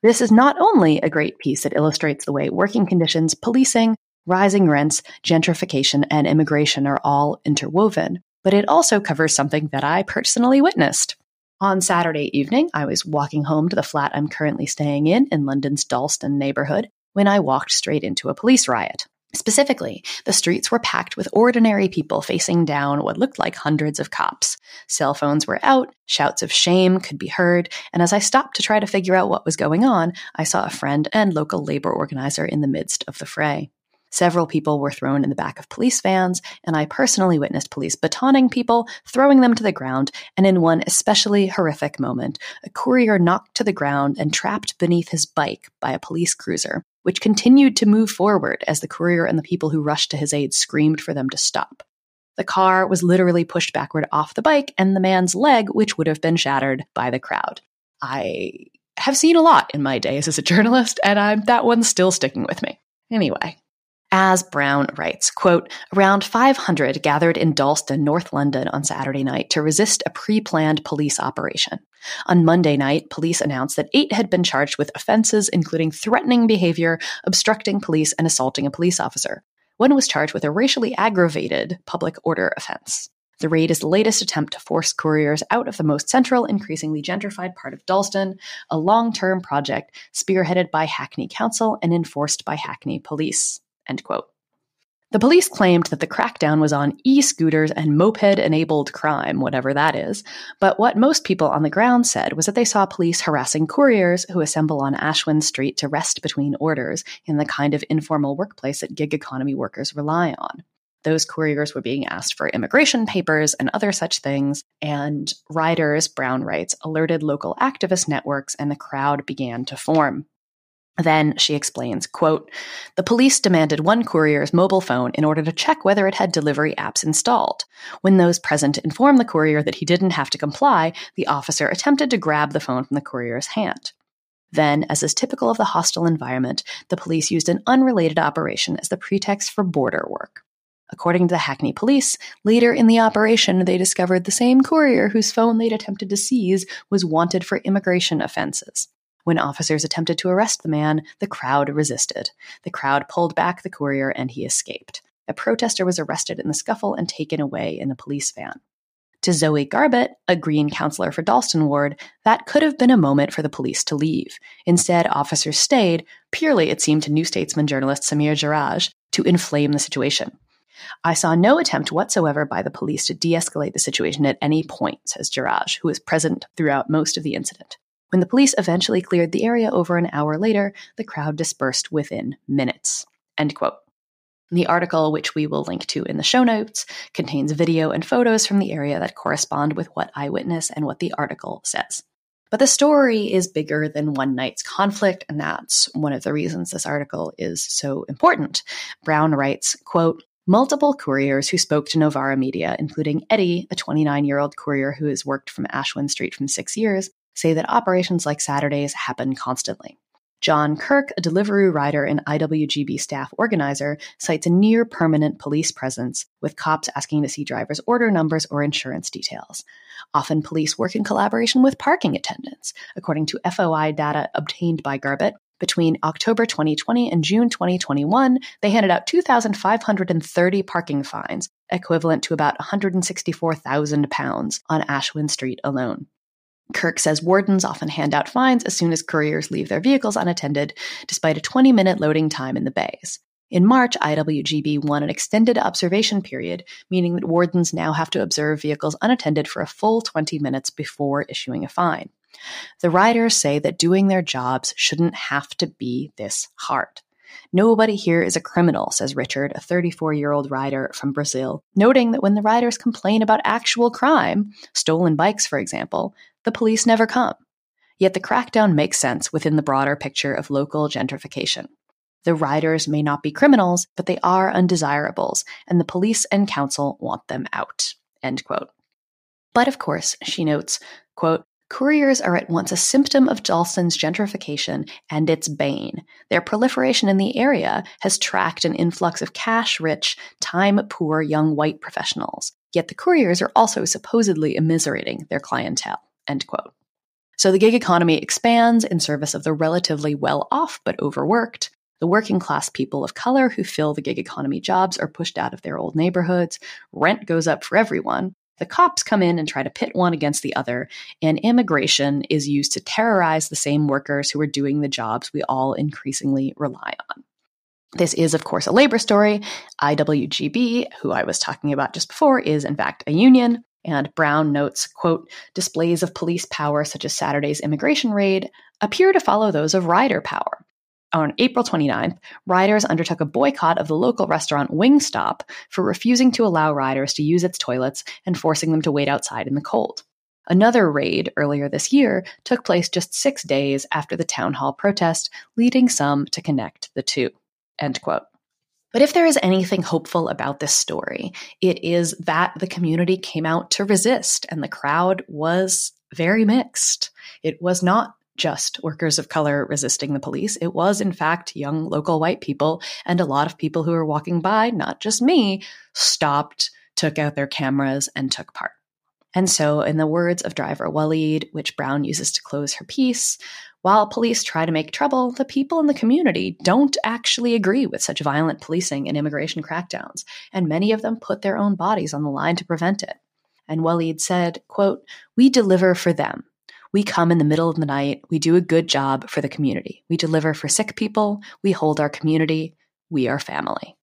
This is not only a great piece that illustrates the way working conditions, policing, rising rents, gentrification, and immigration are all interwoven, but it also covers something that I personally witnessed. On Saturday evening, I was walking home to the flat I'm currently staying in in London's Dalston neighborhood when I walked straight into a police riot. Specifically, the streets were packed with ordinary people facing down what looked like hundreds of cops. Cell phones were out, shouts of shame could be heard, and as I stopped to try to figure out what was going on, I saw a friend and local labor organizer in the midst of the fray. Several people were thrown in the back of police vans, and I personally witnessed police batoning people, throwing them to the ground, and in one especially horrific moment, a courier knocked to the ground and trapped beneath his bike by a police cruiser, which continued to move forward as the courier and the people who rushed to his aid screamed for them to stop. The car was literally pushed backward off the bike, and the man's leg, which would have been shattered by the crowd. I have seen a lot in my days as a journalist, and I'm, that one's still sticking with me. Anyway, as Brown writes, quote, around 500 gathered in Dalston, North London on Saturday night to resist a pre-planned police operation. On Monday night, police announced that eight had been charged with offenses including threatening behavior, obstructing police, and assaulting a police officer. One was charged with a racially aggravated public order offense. The raid is the latest attempt to force couriers out of the most central, increasingly gentrified part of Dalston, a long term project spearheaded by Hackney Council and enforced by Hackney Police. End quote. The police claimed that the crackdown was on e scooters and moped enabled crime, whatever that is. But what most people on the ground said was that they saw police harassing couriers who assemble on Ashwin Street to rest between orders in the kind of informal workplace that gig economy workers rely on. Those couriers were being asked for immigration papers and other such things, and riders, Brown writes, alerted local activist networks and the crowd began to form. Then she explains, quote, the police demanded one courier's mobile phone in order to check whether it had delivery apps installed. When those present informed the courier that he didn't have to comply, the officer attempted to grab the phone from the courier's hand. Then, as is typical of the hostile environment, the police used an unrelated operation as the pretext for border work. According to the Hackney police, later in the operation, they discovered the same courier whose phone they'd attempted to seize was wanted for immigration offenses. When officers attempted to arrest the man, the crowd resisted. The crowd pulled back the courier and he escaped. A protester was arrested in the scuffle and taken away in a police van. To Zoe Garbett, a Green councillor for Dalston Ward, that could have been a moment for the police to leave. Instead, officers stayed, purely, it seemed to New Statesman journalist Samir Jeraj, to inflame the situation. I saw no attempt whatsoever by the police to de escalate the situation at any point, says Jeraj, who was present throughout most of the incident. When the police eventually cleared the area over an hour later, the crowd dispersed within minutes. End quote. The article, which we will link to in the show notes, contains video and photos from the area that correspond with what I witness and what the article says. But the story is bigger than one night's conflict, and that's one of the reasons this article is so important. Brown writes, quote, Multiple couriers who spoke to Novara Media, including Eddie, a 29 year old courier who has worked from Ashwin Street for six years, say that operations like Saturdays happen constantly. John Kirk, a Deliveroo rider and IWGB staff organizer, cites a near permanent police presence, with cops asking to see drivers' order numbers or insurance details. Often, police work in collaboration with parking attendants. According to FOI data obtained by Garbett, between October 2020 and June 2021, they handed out 2,530 parking fines, equivalent to about £164,000 on Ashwin Street alone. Kirk says wardens often hand out fines as soon as couriers leave their vehicles unattended, despite a 20 minute loading time in the bays. In March, IWGB won an extended observation period, meaning that wardens now have to observe vehicles unattended for a full 20 minutes before issuing a fine. The riders say that doing their jobs shouldn't have to be this hard. Nobody here is a criminal, says Richard, a 34 year old rider from Brazil, noting that when the riders complain about actual crime, stolen bikes, for example, the police never come. Yet the crackdown makes sense within the broader picture of local gentrification. The riders may not be criminals, but they are undesirables, and the police and council want them out. End quote. But of course, she notes, quote, Couriers are at once a symptom of Dalston's gentrification and its bane. Their proliferation in the area has tracked an influx of cash rich, time poor young white professionals. Yet the couriers are also supposedly immiserating their clientele. End quote. So the gig economy expands in service of the relatively well off but overworked. The working class people of color who fill the gig economy jobs are pushed out of their old neighborhoods. Rent goes up for everyone. The cops come in and try to pit one against the other, and immigration is used to terrorize the same workers who are doing the jobs we all increasingly rely on. This is, of course, a labor story. IWGB, who I was talking about just before, is in fact a union. And Brown notes, quote, displays of police power such as Saturday's immigration raid appear to follow those of rider power. On April 29th, riders undertook a boycott of the local restaurant Wingstop for refusing to allow riders to use its toilets and forcing them to wait outside in the cold. Another raid earlier this year took place just six days after the town hall protest, leading some to connect the two. End quote. But if there is anything hopeful about this story, it is that the community came out to resist and the crowd was very mixed. It was not just workers of color resisting the police. It was, in fact, young local white people and a lot of people who were walking by, not just me, stopped, took out their cameras, and took part. And so, in the words of driver Waleed, which Brown uses to close her piece, while police try to make trouble, the people in the community don't actually agree with such violent policing and immigration crackdowns, and many of them put their own bodies on the line to prevent it. And Waleed said, quote, We deliver for them. We come in the middle of the night. We do a good job for the community. We deliver for sick people. We hold our community. We are family.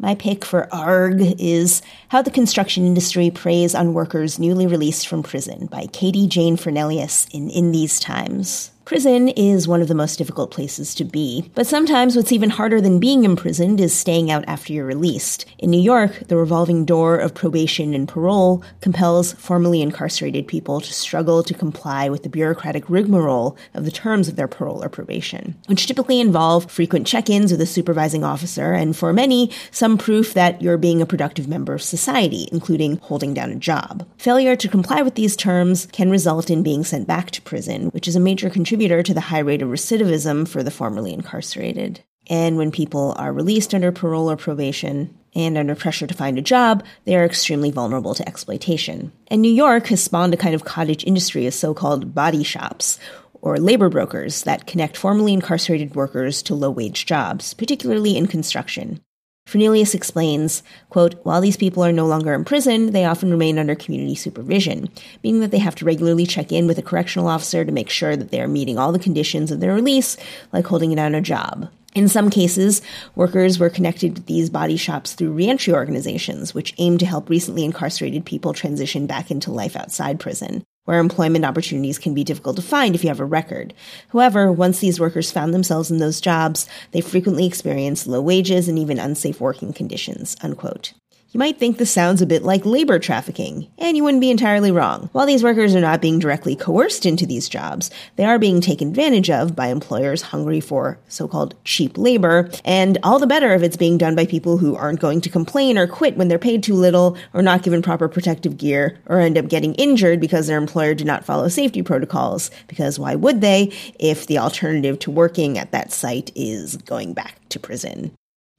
My pick for ARG is How the Construction Industry Preys on Workers Newly Released from Prison by Katie Jane Fernelius in In These Times. Prison is one of the most difficult places to be, but sometimes what's even harder than being imprisoned is staying out after you're released. In New York, the revolving door of probation and parole compels formerly incarcerated people to struggle to comply with the bureaucratic rigmarole of the terms of their parole or probation, which typically involve frequent check ins with a supervising officer, and for many, some proof that you're being a productive member of society, including holding down a job. Failure to comply with these terms can result in being sent back to prison, which is a major contributor contributor to the high rate of recidivism for the formerly incarcerated. And when people are released under parole or probation and under pressure to find a job, they are extremely vulnerable to exploitation. And New York has spawned a kind of cottage industry of so called body shops, or labor brokers that connect formerly incarcerated workers to low wage jobs, particularly in construction. Fernelius explains, quote, while these people are no longer in prison, they often remain under community supervision, meaning that they have to regularly check in with a correctional officer to make sure that they are meeting all the conditions of their release, like holding down a job. In some cases, workers were connected with these body shops through reentry organizations, which aim to help recently incarcerated people transition back into life outside prison where employment opportunities can be difficult to find if you have a record. However, once these workers found themselves in those jobs, they frequently experienced low wages and even unsafe working conditions, unquote. You might think this sounds a bit like labor trafficking, and you wouldn't be entirely wrong. While these workers are not being directly coerced into these jobs, they are being taken advantage of by employers hungry for so-called cheap labor, and all the better if it's being done by people who aren't going to complain or quit when they're paid too little or not given proper protective gear or end up getting injured because their employer did not follow safety protocols, because why would they if the alternative to working at that site is going back to prison?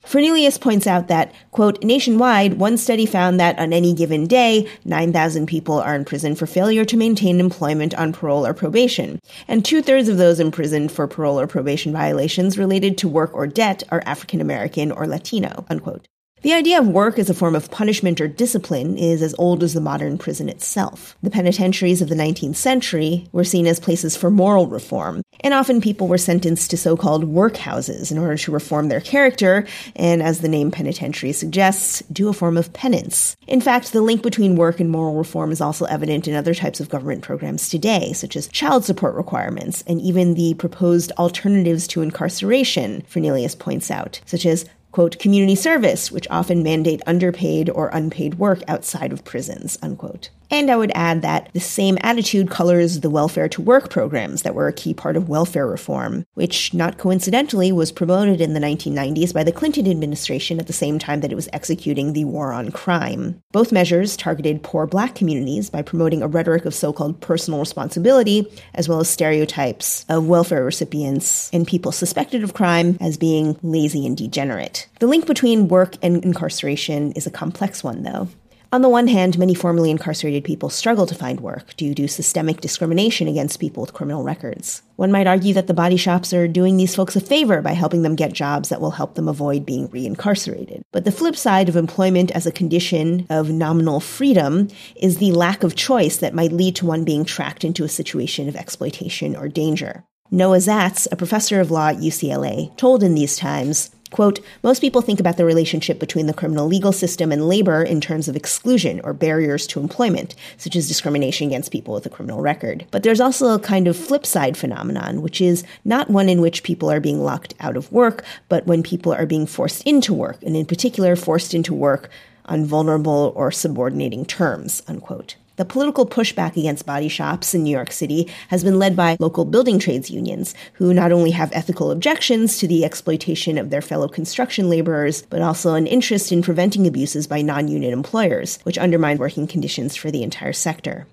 Fernelius points out that, quote, nationwide, one study found that on any given day, 9,000 people are in prison for failure to maintain employment on parole or probation, and two thirds of those imprisoned for parole or probation violations related to work or debt are African American or Latino, unquote. The idea of work as a form of punishment or discipline is as old as the modern prison itself. The penitentiaries of the 19th century were seen as places for moral reform, and often people were sentenced to so-called workhouses in order to reform their character, and as the name penitentiary suggests, do a form of penance. In fact, the link between work and moral reform is also evident in other types of government programs today, such as child support requirements, and even the proposed alternatives to incarceration, Fernelius points out, such as quote, community service, which often mandate underpaid or unpaid work outside of prisons, unquote. And I would add that the same attitude colors the welfare to work programs that were a key part of welfare reform, which not coincidentally was promoted in the 1990s by the Clinton administration at the same time that it was executing the war on crime. Both measures targeted poor black communities by promoting a rhetoric of so called personal responsibility, as well as stereotypes of welfare recipients and people suspected of crime as being lazy and degenerate. The link between work and incarceration is a complex one, though. On the one hand, many formerly incarcerated people struggle to find work due to systemic discrimination against people with criminal records. One might argue that the body shops are doing these folks a favor by helping them get jobs that will help them avoid being reincarcerated. But the flip side of employment as a condition of nominal freedom is the lack of choice that might lead to one being tracked into a situation of exploitation or danger. Noah Zatz, a professor of law at UCLA, told in these times, Quote, most people think about the relationship between the criminal legal system and labor in terms of exclusion or barriers to employment, such as discrimination against people with a criminal record. But there's also a kind of flip side phenomenon, which is not one in which people are being locked out of work, but when people are being forced into work, and in particular, forced into work on vulnerable or subordinating terms, unquote. The political pushback against body shops in New York City has been led by local building trades unions, who not only have ethical objections to the exploitation of their fellow construction laborers, but also an interest in preventing abuses by non union employers, which undermine working conditions for the entire sector.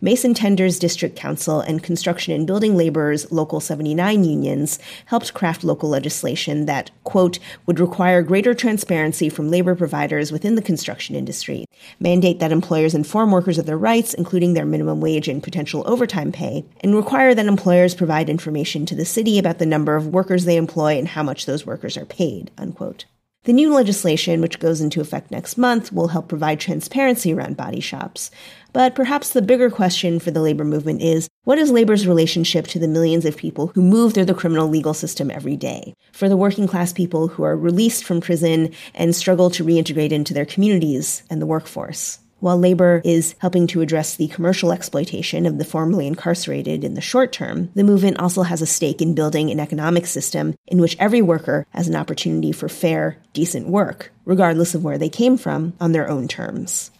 Mason Tenders District Council and Construction and Building Laborers Local 79 unions helped craft local legislation that, quote, would require greater transparency from labor providers within the construction industry, mandate that employers inform workers of their rights, including their minimum wage and potential overtime pay, and require that employers provide information to the city about the number of workers they employ and how much those workers are paid, unquote. The new legislation, which goes into effect next month, will help provide transparency around body shops. But perhaps the bigger question for the labor movement is what is labor's relationship to the millions of people who move through the criminal legal system every day? For the working class people who are released from prison and struggle to reintegrate into their communities and the workforce? While labor is helping to address the commercial exploitation of the formerly incarcerated in the short term, the movement also has a stake in building an economic system in which every worker has an opportunity for fair, decent work, regardless of where they came from, on their own terms.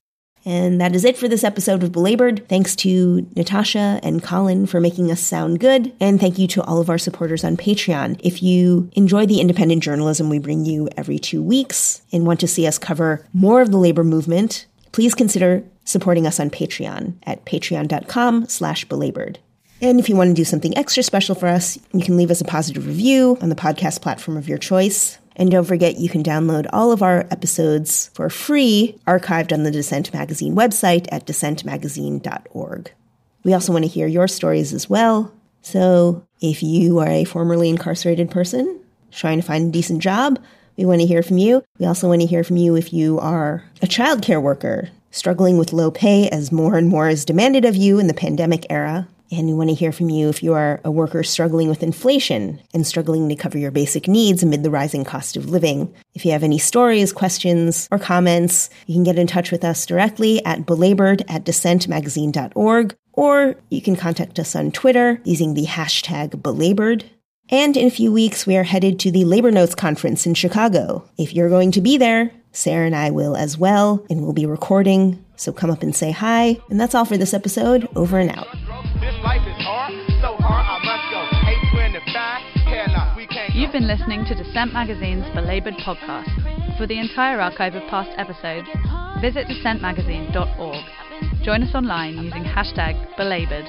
And that is it for this episode of Belabored. Thanks to Natasha and Colin for making us sound good. And thank you to all of our supporters on Patreon. If you enjoy the independent journalism we bring you every two weeks and want to see us cover more of the labor movement, please consider supporting us on Patreon at patreon.com slash belabored. And if you want to do something extra special for us, you can leave us a positive review on the podcast platform of your choice. And don't forget, you can download all of our episodes for free, archived on the Dissent Magazine website at dissentmagazine.org. We also want to hear your stories as well. So if you are a formerly incarcerated person trying to find a decent job, we want to hear from you. We also want to hear from you if you are a childcare worker struggling with low pay as more and more is demanded of you in the pandemic era. And we want to hear from you if you are a worker struggling with inflation and struggling to cover your basic needs amid the rising cost of living. If you have any stories, questions, or comments, you can get in touch with us directly at belabored at dissentmagazine.org, or you can contact us on Twitter using the hashtag belabored. And in a few weeks, we are headed to the Labor Notes Conference in Chicago. If you're going to be there, Sarah and I will as well, and we'll be recording. So come up and say hi. And that's all for this episode. Over and out. You've been listening to Dissent Magazine's Belabored podcast. For the entire archive of past episodes, visit dissentmagazine.org. Join us online using hashtag belabored